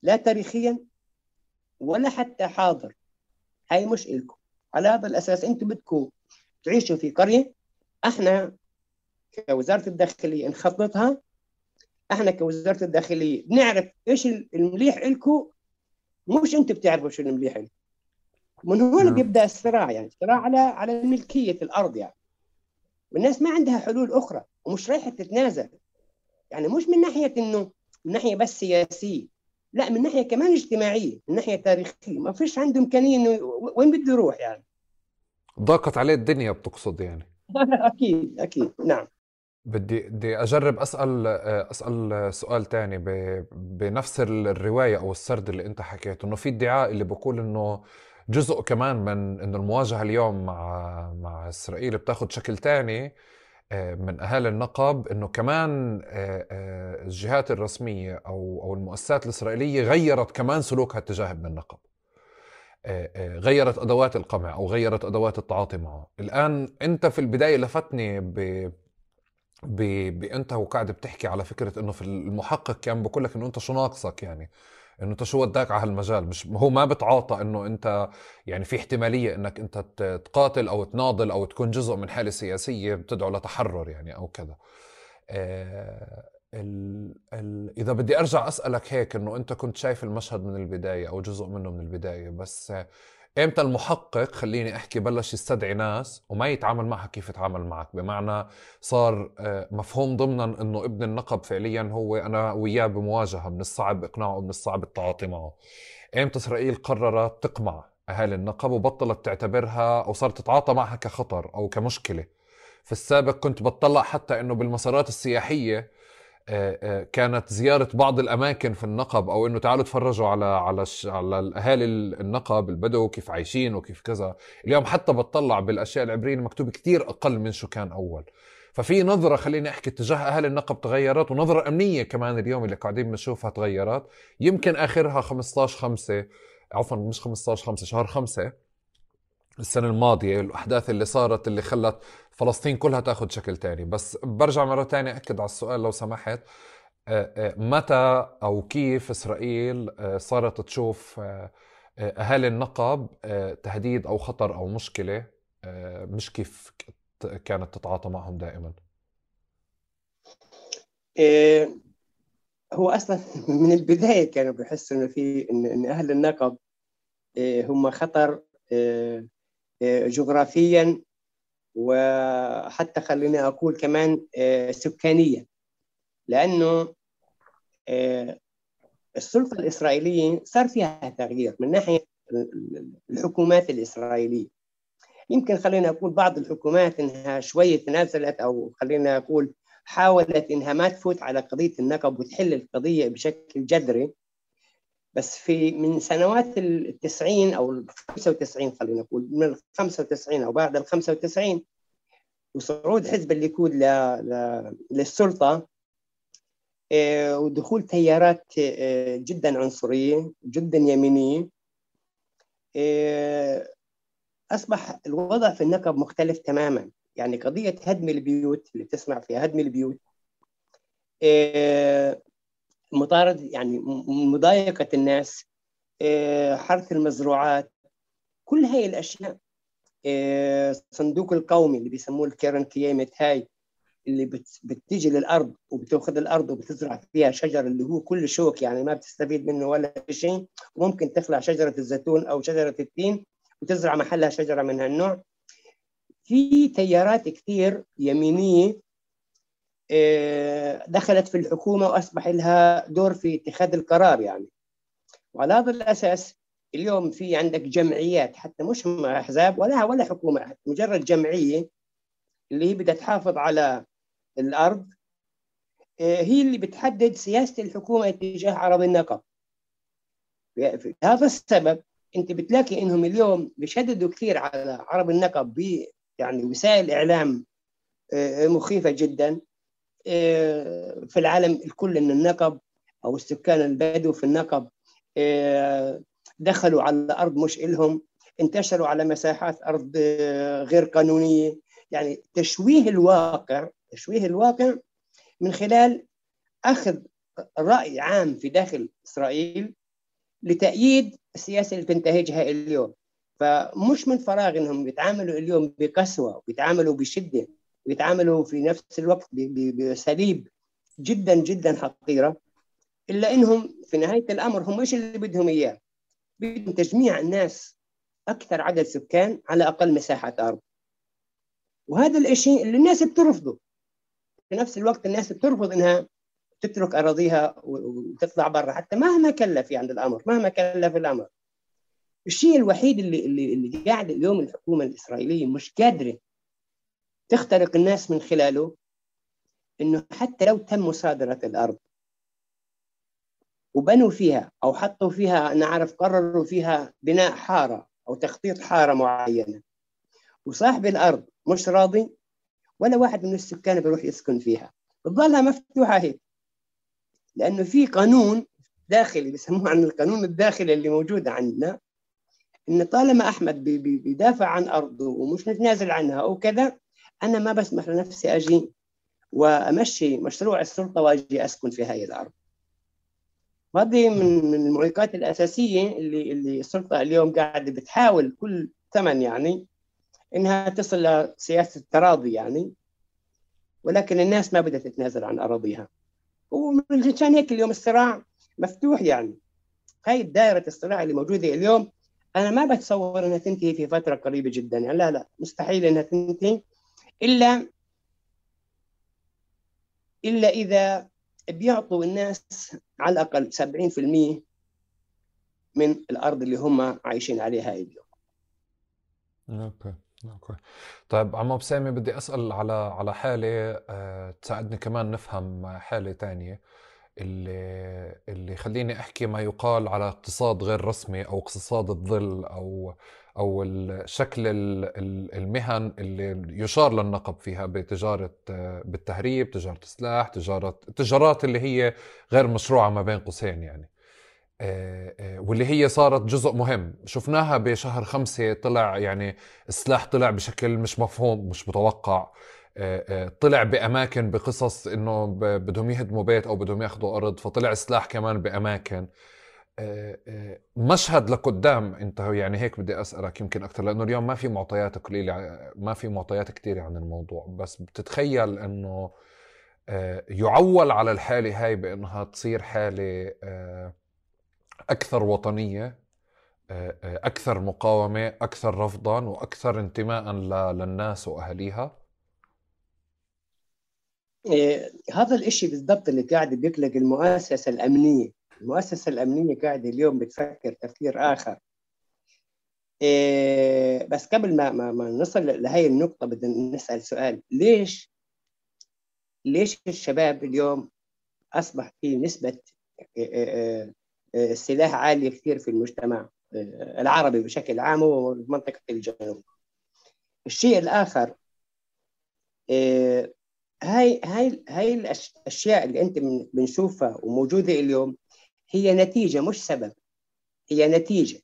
لا تاريخيا ولا حتى حاضر. هاي مش إلكم. على هذا الأساس أنتم بدكم تعيشوا في قرية. إحنا كوزارة الداخلية نخططها. إحنا كوزارة الداخلية بنعرف إيش المليح لكم مش أنتم بتعرفوا شو المليح لكم من هون نعم. بيبدأ الصراع يعني الصراع على على ملكية الأرض يعني. والناس ما عندها حلول أخرى ومش رايحة تتنازل. يعني مش من ناحية إنه من ناحية بس سياسية لا من ناحية كمان اجتماعية من ناحية تاريخية. ما فيش عنده إمكانية إنه وين بده يروح يعني. ضاقت عليه الدنيا بتقصد يعني. [LAUGHS] أكيد أكيد. نعم. بدي بدي أجرب أسأل أسأل سؤال ثاني بنفس الرواية أو السرد اللي أنت حكيته إنه في ادعاء اللي بقول إنه جزء كمان من إنه المواجهة اليوم مع مع إسرائيل بتاخذ شكل ثاني آه، من اهالي النقب إنه كمان آه، آه، الجهات الرسمية أو أو المؤسسات الإسرائيلية غيرت كمان سلوكها تجاه ابن النقب. غيرت أدوات القمع أو غيرت أدوات التعاطي معه. الآن أنت في البداية لفتني ب بأنت وقاعد بتحكي على فكرة إنه في المحقق كان بقول لك إنه أنت شو ناقصك يعني إنه أنت شو وداك على هالمجال. مش هو ما بتعاطى إنه أنت يعني في احتمالية إنك أنت تقاتل أو تناضل أو تكون جزء من حالة سياسية بتدعو لتحرر يعني أو كذا. آه ال ال إذا بدي أرجع أسألك هيك إنه أنت كنت شايف المشهد من البداية أو جزء منه من البداية بس إمتى المحقق خليني أحكي بلش يستدعي ناس وما يتعامل معها كيف يتعامل معك. بمعنى صار آه، مفهوم ضمنا إنه ابن النقب فعليا هو أنا وياه بمواجهة من الصعب إقناعه ومن الصعب التعاطي معه. إمتى إسرائيل قررت تقمع اهالي النقب وبطلت تعتبرها أو صارت تتعاطى معها كخطر أو كمشكلة؟ في السابق كنت بتطلع حتى إنه بالمسارات السياحية كانت زيارة بعض الأماكن في النقب أو إنه تعالوا تفرجوا على على على الأهالي النقب البدو كيف عايشين وكيف كذا. اليوم حتى بتطلع بالأشياء العبرية مكتوب كتير أقل من شو كان أول. ففي نظرة خليني أحكي تجاه أهل النقب تغيرت ونظرة أمنية كمان اليوم اللي قاعدين بنشوفها تغيرت. يمكن آخرها 15 5 عفوا مش 15 5 شهر 5 السنة الماضية الأحداث اللي صارت اللي خلت فلسطين كلها تأخذ شكل تاني. بس برجع مرة تانية أكد على السؤال لو سمحت. آه، آه، متى أو كيف إسرائيل آه، صارت تشوف أهالي النقب تهديد أو خطر أو مشكلة؟ مش كيف كانت تتعاطى معهم دائما؟ هو أصلا [LAUGHS] من البداية كانوا بيحسوا إنه في إن أهل النقب هم خطر جغرافيا وحتى خليني أقول كمان آه، سكانيا. لأنه آه، السلطة الإسرائيلية صار فيها تغيير من ناحية الحكومات الإسرائيلية. يمكن خلينا أقول بعض الحكومات إنها شوية تنازلت أو خلينا أقول حاولت إنها ما تفوت على قضية النقب وتحل القضية بشكل جذري. بس في من سنوات التسعين أو ال 95 خلينا نقول من ال 95 أو بعد ال 95 وصعود حزب الليكود للسلطة آه، ودخول تيارات آه، جدا عنصرية جدا يمينية آه، أصبح الوضع في النقب مختلف تماما. يعني قضية هدم البيوت اللي تسمع فيها هدم البيوت مطارد يعني مضايقة الناس آه، حرث المزروعات كل هاي الأشياء آه، صندوق القومي اللي بيسموه الكيرن كيامت هاي اللي بتيجي للأرض وبتأخذ الأرض وبتزرع فيها شجر اللي هو كل شوك يعني ما بتستفيد منه ولا شيء وممكن تخلع شجرة الزيتون أو شجرة التين وتزرع محلها شجرة من هالنوع. في تيارات كثير يمينية آه، دخلت في الحكومة وأصبح لها دور في اتخاذ القرار يعني. وعلى هذا الأساس اليوم في عندك جمعيات حتى مش أحزاب ولا ولا حكومة مجرد جمعية اللي هي بدها تحافظ على الأرض آه، هي اللي بتحدد سياسة الحكومة تجاه عرب النقب. هذا السبب أنت بتلاقي إنهم اليوم بيشددوا كثير على عرب النقب ب يعني وسائل إعلام آه، مخيفة جدا. آه، في العالم الكل إن النقب أو السكان البدو في النقب آه، دخلوا على أرض مش إلهم انتشروا على مساحات أرض غير قانونية. يعني تشويه الواقع تشويه الواقع من خلال أخذ رأي عام في داخل إسرائيل لتأييد السياسة اللي تنتهجها اليوم. فمش من فراغ إنهم بيتعاملوا اليوم بقسوة بيتعاملوا بشدة. بيتعاملوا في نفس الوقت بسليب جدا جدا حقيرة إلا إنهم في نهاية الأمر هم إيش اللي بدهم إياه؟ بدهم تجميع الناس أكثر عدد سكان على أقل مساحة أرض. وهذا الشيء اللي الناس بترفضه. في نفس الوقت الناس بترفض إنها تترك أراضيها وتطلع برا حتى مهما كلف يعني الأمر مهما كلف الأمر. الشيء الوحيد اللي اللي اللي قاعد اليوم الحكومة الإسرائيلية مش قادرة تخترق الناس من خلاله إنه حتى لو تم مصادرة الأرض وبنوا فيها أو حطوا فيها نعرف قرروا فيها بناء حارة أو تخطيط حارة معينة. وصاحب الأرض مش راضي ولا واحد من السكان بيروح يسكن فيها. بتظلها مفتوحة هيك لأنه في قانون داخلي بيسموه عن القانون الداخلي اللي موجود عندنا إن طالما أحمد بيدافع عن أرضه ومش متنازل عنها أو كذا أنا ما بسمح لنفسي أجي وأمشي مشروع السلطة وأجي أسكن في هذه الأرض. هذه من المعيقات الأساسية اللي اللي السلطة اليوم قاعدة بتحاول كل ثمن يعني إنها تصل لسياسه التراضي يعني ولكن الناس ما بدها تتنازل عن أراضيها. ومشان هيك اليوم الصراع مفتوح يعني هاي دائرة الصراع اللي موجودة اليوم أنا ما بتصور أنها تنتهي في فترة قريبة جدا يعني لا لا مستحيل أنها تنتهي إلا إلا إذا بيعطوا الناس على الأقل 70% من الأرض اللي هم عايشين عليها اليوم. okay okay. طيب عم سامي بدي أسأل على على حالة أه تساعدني كمان نفهم حالة تانية. اللي اللي خليني أحكي ما يقال على اقتصاد غير رسمي أو اقتصاد الظل أو أو شكل المهن اللي يشار للنقب فيها بتجارة بالتهريب، تجارة سلاح، تجارة التجارات اللي هي غير مشروعة ما بين قوسين يعني. آه، آه، واللي هي صارت جزء مهم شفناها بشهر خمسة طلع يعني السلاح طلع بشكل مش مفهوم مش متوقع طلع بأماكن بقصص إنه بدهم يهدموا بيت أو بدهم يأخذوا أرض فطلع سلاح كمان بأماكن. مشهد لقدام أنت يعني هيك بدي أسألك يمكن أكثر لأنه اليوم ما في معطيات قليله ما في معطيات كثيره عن الموضوع بس بتتخيل إنه يعول على الحالة هاي بإنها تصير حالة أكثر وطنية آه، آه، أكثر مقاومة أكثر رفضا وأكثر انتماء للناس وأهاليها. هذا الشيء بالضبط اللي قاعد بيقلق المؤسسة الأمنية. المؤسسة الأمنية قاعدة اليوم بتفكر تفكير آخر. إيه بس قبل ما ما, ما نصل لهي النقطة بدنا نسأل سؤال. ليش ليش الشباب اليوم أصبح في نسبة إيه السلاح عالي كثير في المجتمع آه، العربي بشكل عام ومنطقة الجنوب؟ الشيء الآخر هاي هاي هاي الأشياء اللي أنت بنشوفها وموجودة اليوم هي نتيجة مش سبب هي نتيجة.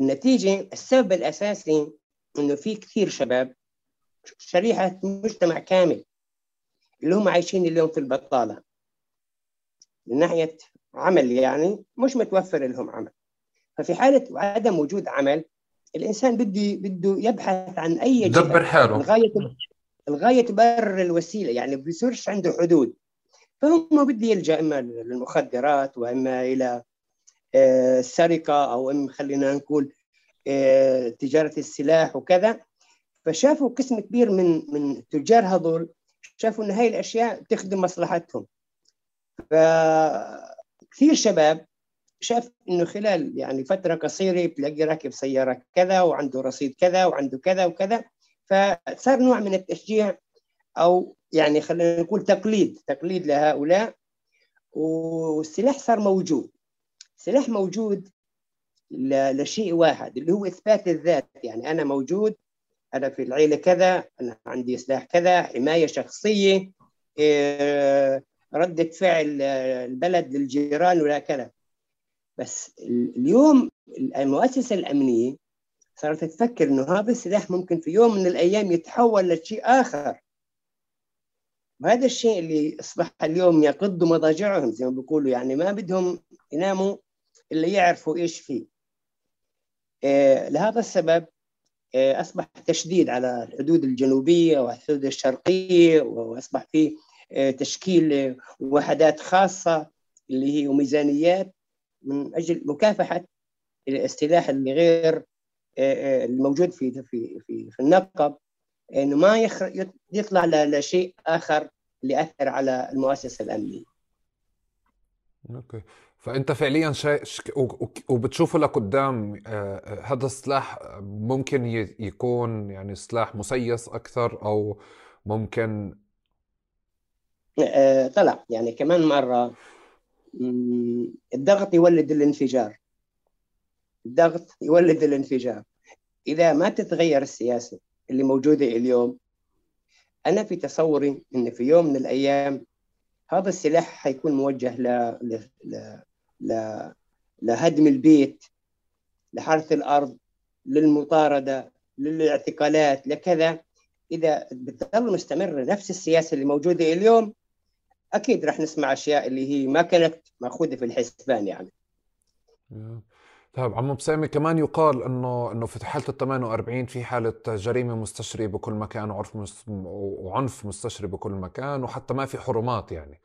النتيجة السبب الأساسي إنه في كثير شباب شريحة مجتمع كامل اللي هم عايشين اليوم في البطالة من ناحية عمل يعني مش متوفر لهم عمل. ففي حالة عدم وجود عمل الإنسان بده بده يبحث عن أي يدبر حاله. الغاية تبرر الوسيلة يعني بيصيرش عنده حدود. فهم بده يلجأ إما للمخدرات وإما إلى آه، السرقة أو إما خلينا نقول آه، تجارة السلاح وكذا. فشافوا قسم كبير من من التجار هذول شافوا إن هاي الأشياء تخدم مصلحتهم. ف كثير شباب شاف إنه خلال يعني فترة قصيرة بتلاقي راكب سيارة كذا وعنده رصيد كذا وعنده كذا وكذا. فصار نوع من التشجيع أو يعني خلينا نقول تقليد تقليد لهؤلاء. والسلاح صار موجود. سلاح موجود لشيء واحد اللي هو إثبات الذات. يعني أنا موجود أنا في العيلة كذا أنا عندي سلاح كذا حماية شخصية آه، ردة فعل البلد للجيران ولا كذا. بس اليوم المؤسسة الأمنية صارت تفكر إنه هذا السلاح ممكن في يوم من الأيام يتحول لشيء آخر. وهذا الشيء اللي أصبح اليوم يقض مضاجعهم زي ما بيقولوا يعني ما بدهم يناموا إلا يعرفوا إيش فيه. آه لهذا السبب آه أصبح تشديد على الحدود الجنوبية والحدود الشرقية وأصبح في آه تشكيل وحدات خاصة اللي هي وميزانيات من أجل مكافحة السلاح اللي غير آه، آه، الموجود في في في, في النقب إنه ما يطلع لشيء آخر اللي اثر على المؤسسة الأمنية. أوكي. فأنت فعليا شا... وبتشوفه لقدام آه، هذا السلاح ممكن يكون يعني سلاح مسيس أكثر أو ممكن؟ طلع. يعني كمان مرة الضغط يولد الانفجار. الضغط يولد الانفجار. إذا ما تتغير السياسة اللي موجودة اليوم أنا في تصوري إن في يوم من الأيام هذا السلاح حيكون موجه ل... ل... ل... ل... لهدم البيت لحرث الأرض للمطاردة للاعتقالات لكذا. إذا بتظل مستمرة نفس السياسة اللي موجودة اليوم أكيد راح نسمع أشياء اللي هي ما كانت مأخوذة في الحسبان يعني. طيب عمو بسامي كمان يقال إنه إنه في حالة ال 48 في حالة جريمة مستشرية بكل مكان وعرف. وعنف مستشري بكل مكان وحتى ما في حرمات يعني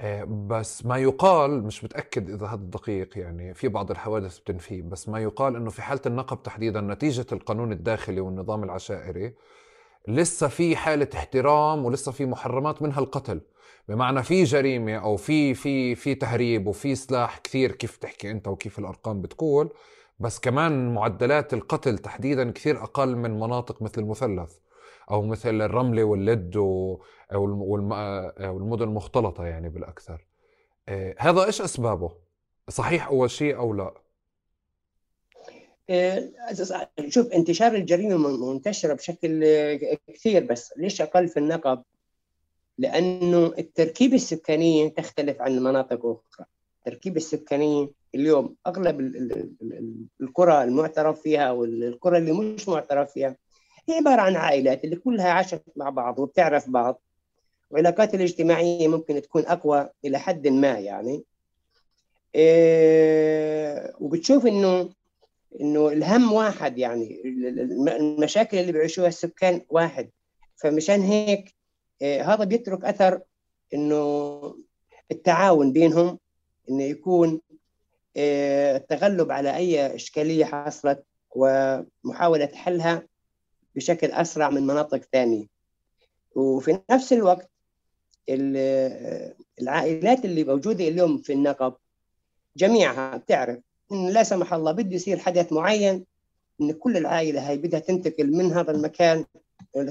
آه، بس ما يقال مش متأكد إذا هذا دقيق يعني في بعض الحوادث بتنفيه بس ما يقال إنه في حالة النقب تحديدا نتيجة القانون الداخلي والنظام العشائري لسه في حالة احترام ولسه في محرمات منها القتل بمعنى في جريمة أو في في في تهريب وفي سلاح كثير كيف تحكي أنت وكيف الأرقام بتقول بس كمان معدلات القتل تحديدا كثير أقل من مناطق مثل المثلث أو مثل الرملة واللد والمدن المختلطة يعني بالأكثر. آه، هذا إيش أسبابه؟ صحيح أول شيء أو لا؟ آه، شوف انتشار الجريمة منتشرة بشكل كثير بس ليش أقل في النقب؟ لأنه التركيبه السكانيه تختلف عن مناطق أخرى. التركيبه السكانيه اليوم أغلب القرى المعترف فيها والقرى اللي مش معترف فيها هي عبارة عن عائلات اللي كلها عاشت مع بعض وبتعرف بعض. والعلاقات الاجتماعية ممكن تكون أقوى إلى حد ما يعني. إيه وبتشوف انه إنه الهم واحد يعني المشاكل اللي بيعيشوها السكان واحد. فمشان هيك هذا بيترك أثر إنه التعاون بينهم إنه يكون إيه، التغلب على أي إشكالية حصلت ومحاولة حلها بشكل أسرع من مناطق ثانية. وفي نفس الوقت العائلات اللي موجودة اليوم في النقب جميعها بتعرف إن لا سمح الله بده يصير حدث معين إن كل العائلة هاي بدها تنتقل من هذا المكان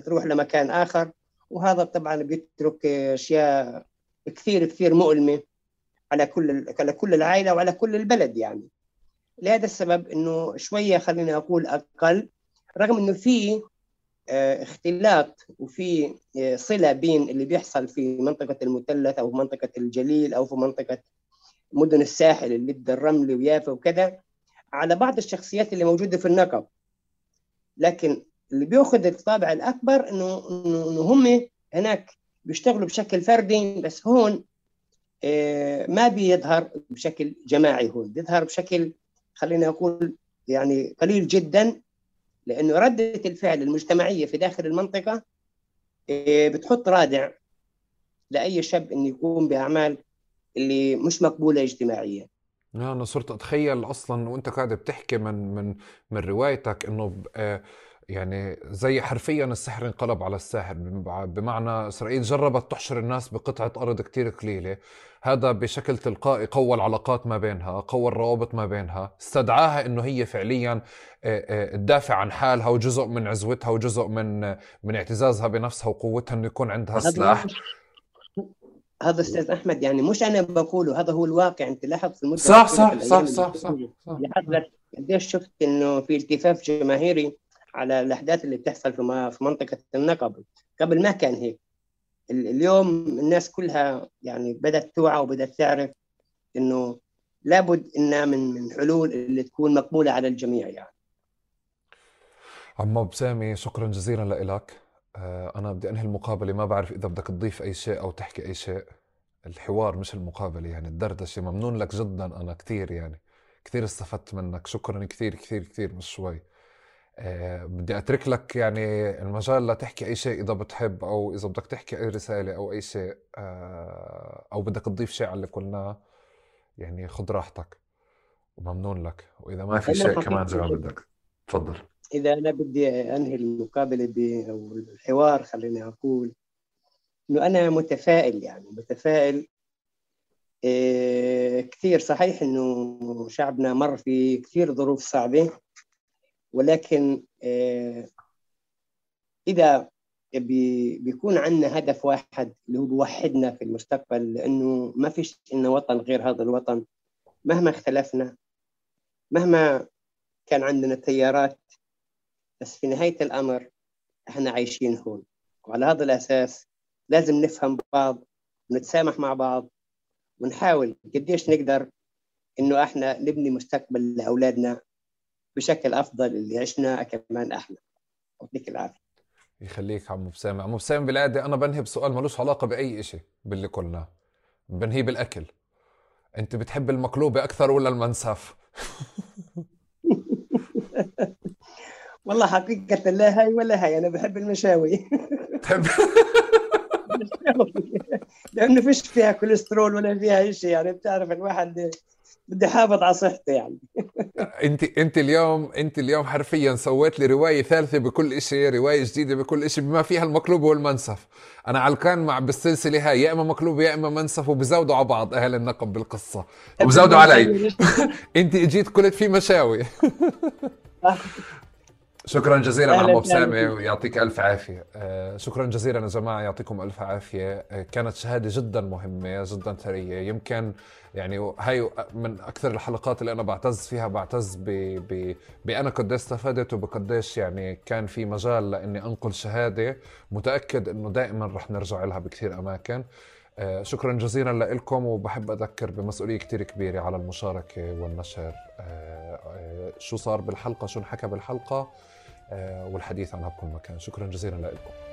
تروح لمكان آخر. وهذا طبعا بيترك أشياء كثير كثير مؤلمة على كل على كل العائلة وعلى كل البلد يعني. لهذا السبب إنه شوية خلينا أقول أقل رغم إنه في آه، اختلاط وفي آه، صلة بين اللي بيحصل في منطقة المثلث أو منطقة الجليل أو في منطقة مدن الساحل اللي الرمل ويافا وكذا على بعض الشخصيات اللي موجودة في النقب. لكن اللي بياخذ الطابع الأكبر إنه إنه هم هناك بيشتغلوا بشكل فردي بس هون آه، ما بيظهر بشكل جماعي هون. بيظهر بشكل خلينا أقول يعني قليل جدا لأنه ردة الفعل المجتمعية في داخل المنطقة آه، بتحط رادع لأي شاب إنه يقوم بأعمال اللي مش مقبولة اجتماعيا. أنا صرت أتخيل أصلا وأنت قاعد بتحكي من من من روايتك إنه آه، يعني زي حرفيا السحر انقلب على الساحر. بمعنى إسرائيل جربت تحشر الناس بقطعة أرض كتير قليلة. هذا بشكل تلقائي قوى العلاقات ما بينها قوى الروابط ما بينها. استدعاها إنه هي فعليا تدافع عن حالها وجزء من عزوتها وجزء من من اعتزازها بنفسها وقوتها إنه يكون عندها سلاح. هذا أستاذ أحمد يعني مش أنا بقوله هذا هو الواقع. أنت لاحظ في المدة صح صح صح صح صح, صح. لاحظت قديش شفت إنه في التفاف جماهيري على الأحداث اللي بتحصل في في منطقة النقب قبل. ما كان هيك. اليوم الناس كلها يعني بدأت توعى وبدأت تعرف إنه لابد إنها من من حلول اللي تكون مقبولة على الجميع يعني. عمو بسامي شكرا جزيلا لك آه، أنا بدي أنهي المقابلة. ما بعرف إذا بدك تضيف أي شيء أو تحكي أي شيء. الحوار مش المقابلة يعني الدردشة. ممنون لك جدا أنا كثير يعني. كثير استفدت منك. شكرا كثير كثير كثير مش شوي. بدي أترك لك يعني المجال لتحكي أي شيء إذا بتحب أو إذا بدك تحكي أي رسالة أو أي شيء أه أو بدك تضيف شيء على اللي قلناه يعني خذ راحتك. وممنون لك. وإذا ما في شيء كمان زي ما بدك. تفضل. إذا أنا بدي أنهي المقابلة ب أو الحوار خليني أقول إنه أنا متفائل يعني متفائل إيه كثير. صحيح إنه شعبنا مر في كثير ظروف صعبة. ولكن إيه إذا بي بيكون عندنا هدف واحد اللي هو بيوحدنا في المستقبل لأنه ما فيش لنا وطن غير هذا الوطن. مهما اختلفنا مهما كان عندنا تيارات بس في نهاية الأمر إحنا عايشين هون. وعلى هذا الأساس لازم نفهم بعض ونتسامح مع بعض ونحاول قديش نقدر إنه إحنا نبني مستقبل لأولادنا بشكل أفضل اللي عشنا كمان إحنا يعطيك العافية. يخليك عمو بسام عمو بسام بالعادة أنا بنهي بسؤال ملوش علاقة بأي إشي باللي قلناه. بنهي بالأكل أنت بتحب المقلوبة أكثر ولا المنسف؟ [LAUGHS] والله حقيقة لا هاي ولا هاي أنا بحب المشاوي. تحب؟ [LAUGHS] لأنه فيش فيها كوليسترول ولا فيها شيء يعني بتعرف الواحد بدي حافظ على صحته يعني. أنت أنت اليوم أنت اليوم حرفيا سويت لي رواية ثالثة بكل شيء رواية جديدة بكل شيء بما فيها المقلوب والمنسف. أنا علقان مع بالسلسلة هاي يا إما مقلوب يا إما منسف وبزودوا على بعض أهل النقب بالقصة. وبزودوا علي. [LAUGHS] أنت إجيت كلت في مشاوي. [LAUGHS] شكرا جزيلا عم سامي ويعطيك ألف عافية. آه، شكرا جزيلا يا جماعة يعطيكم ألف عافية. آه، كانت شهادة جدا مهمة جدا ثرية. يمكن يعني هاي من أكثر الحلقات اللي أنا بعتز فيها بعتز ب... ب... بأنا قديش استفدت وبقديش يعني كان في مجال لإني أنقل شهادة. متأكد إنه دائما رح نرجع لها بكثير أماكن. آه، شكرا جزيلا لكم وبحب أذكر بمسؤولية كثير كبيرة على المشاركة والنشر. شو صار بالحلقة؟ شو انحكى بالحلقة؟ والحديث عنها بكل مكان. شكرا جزيلا لكم.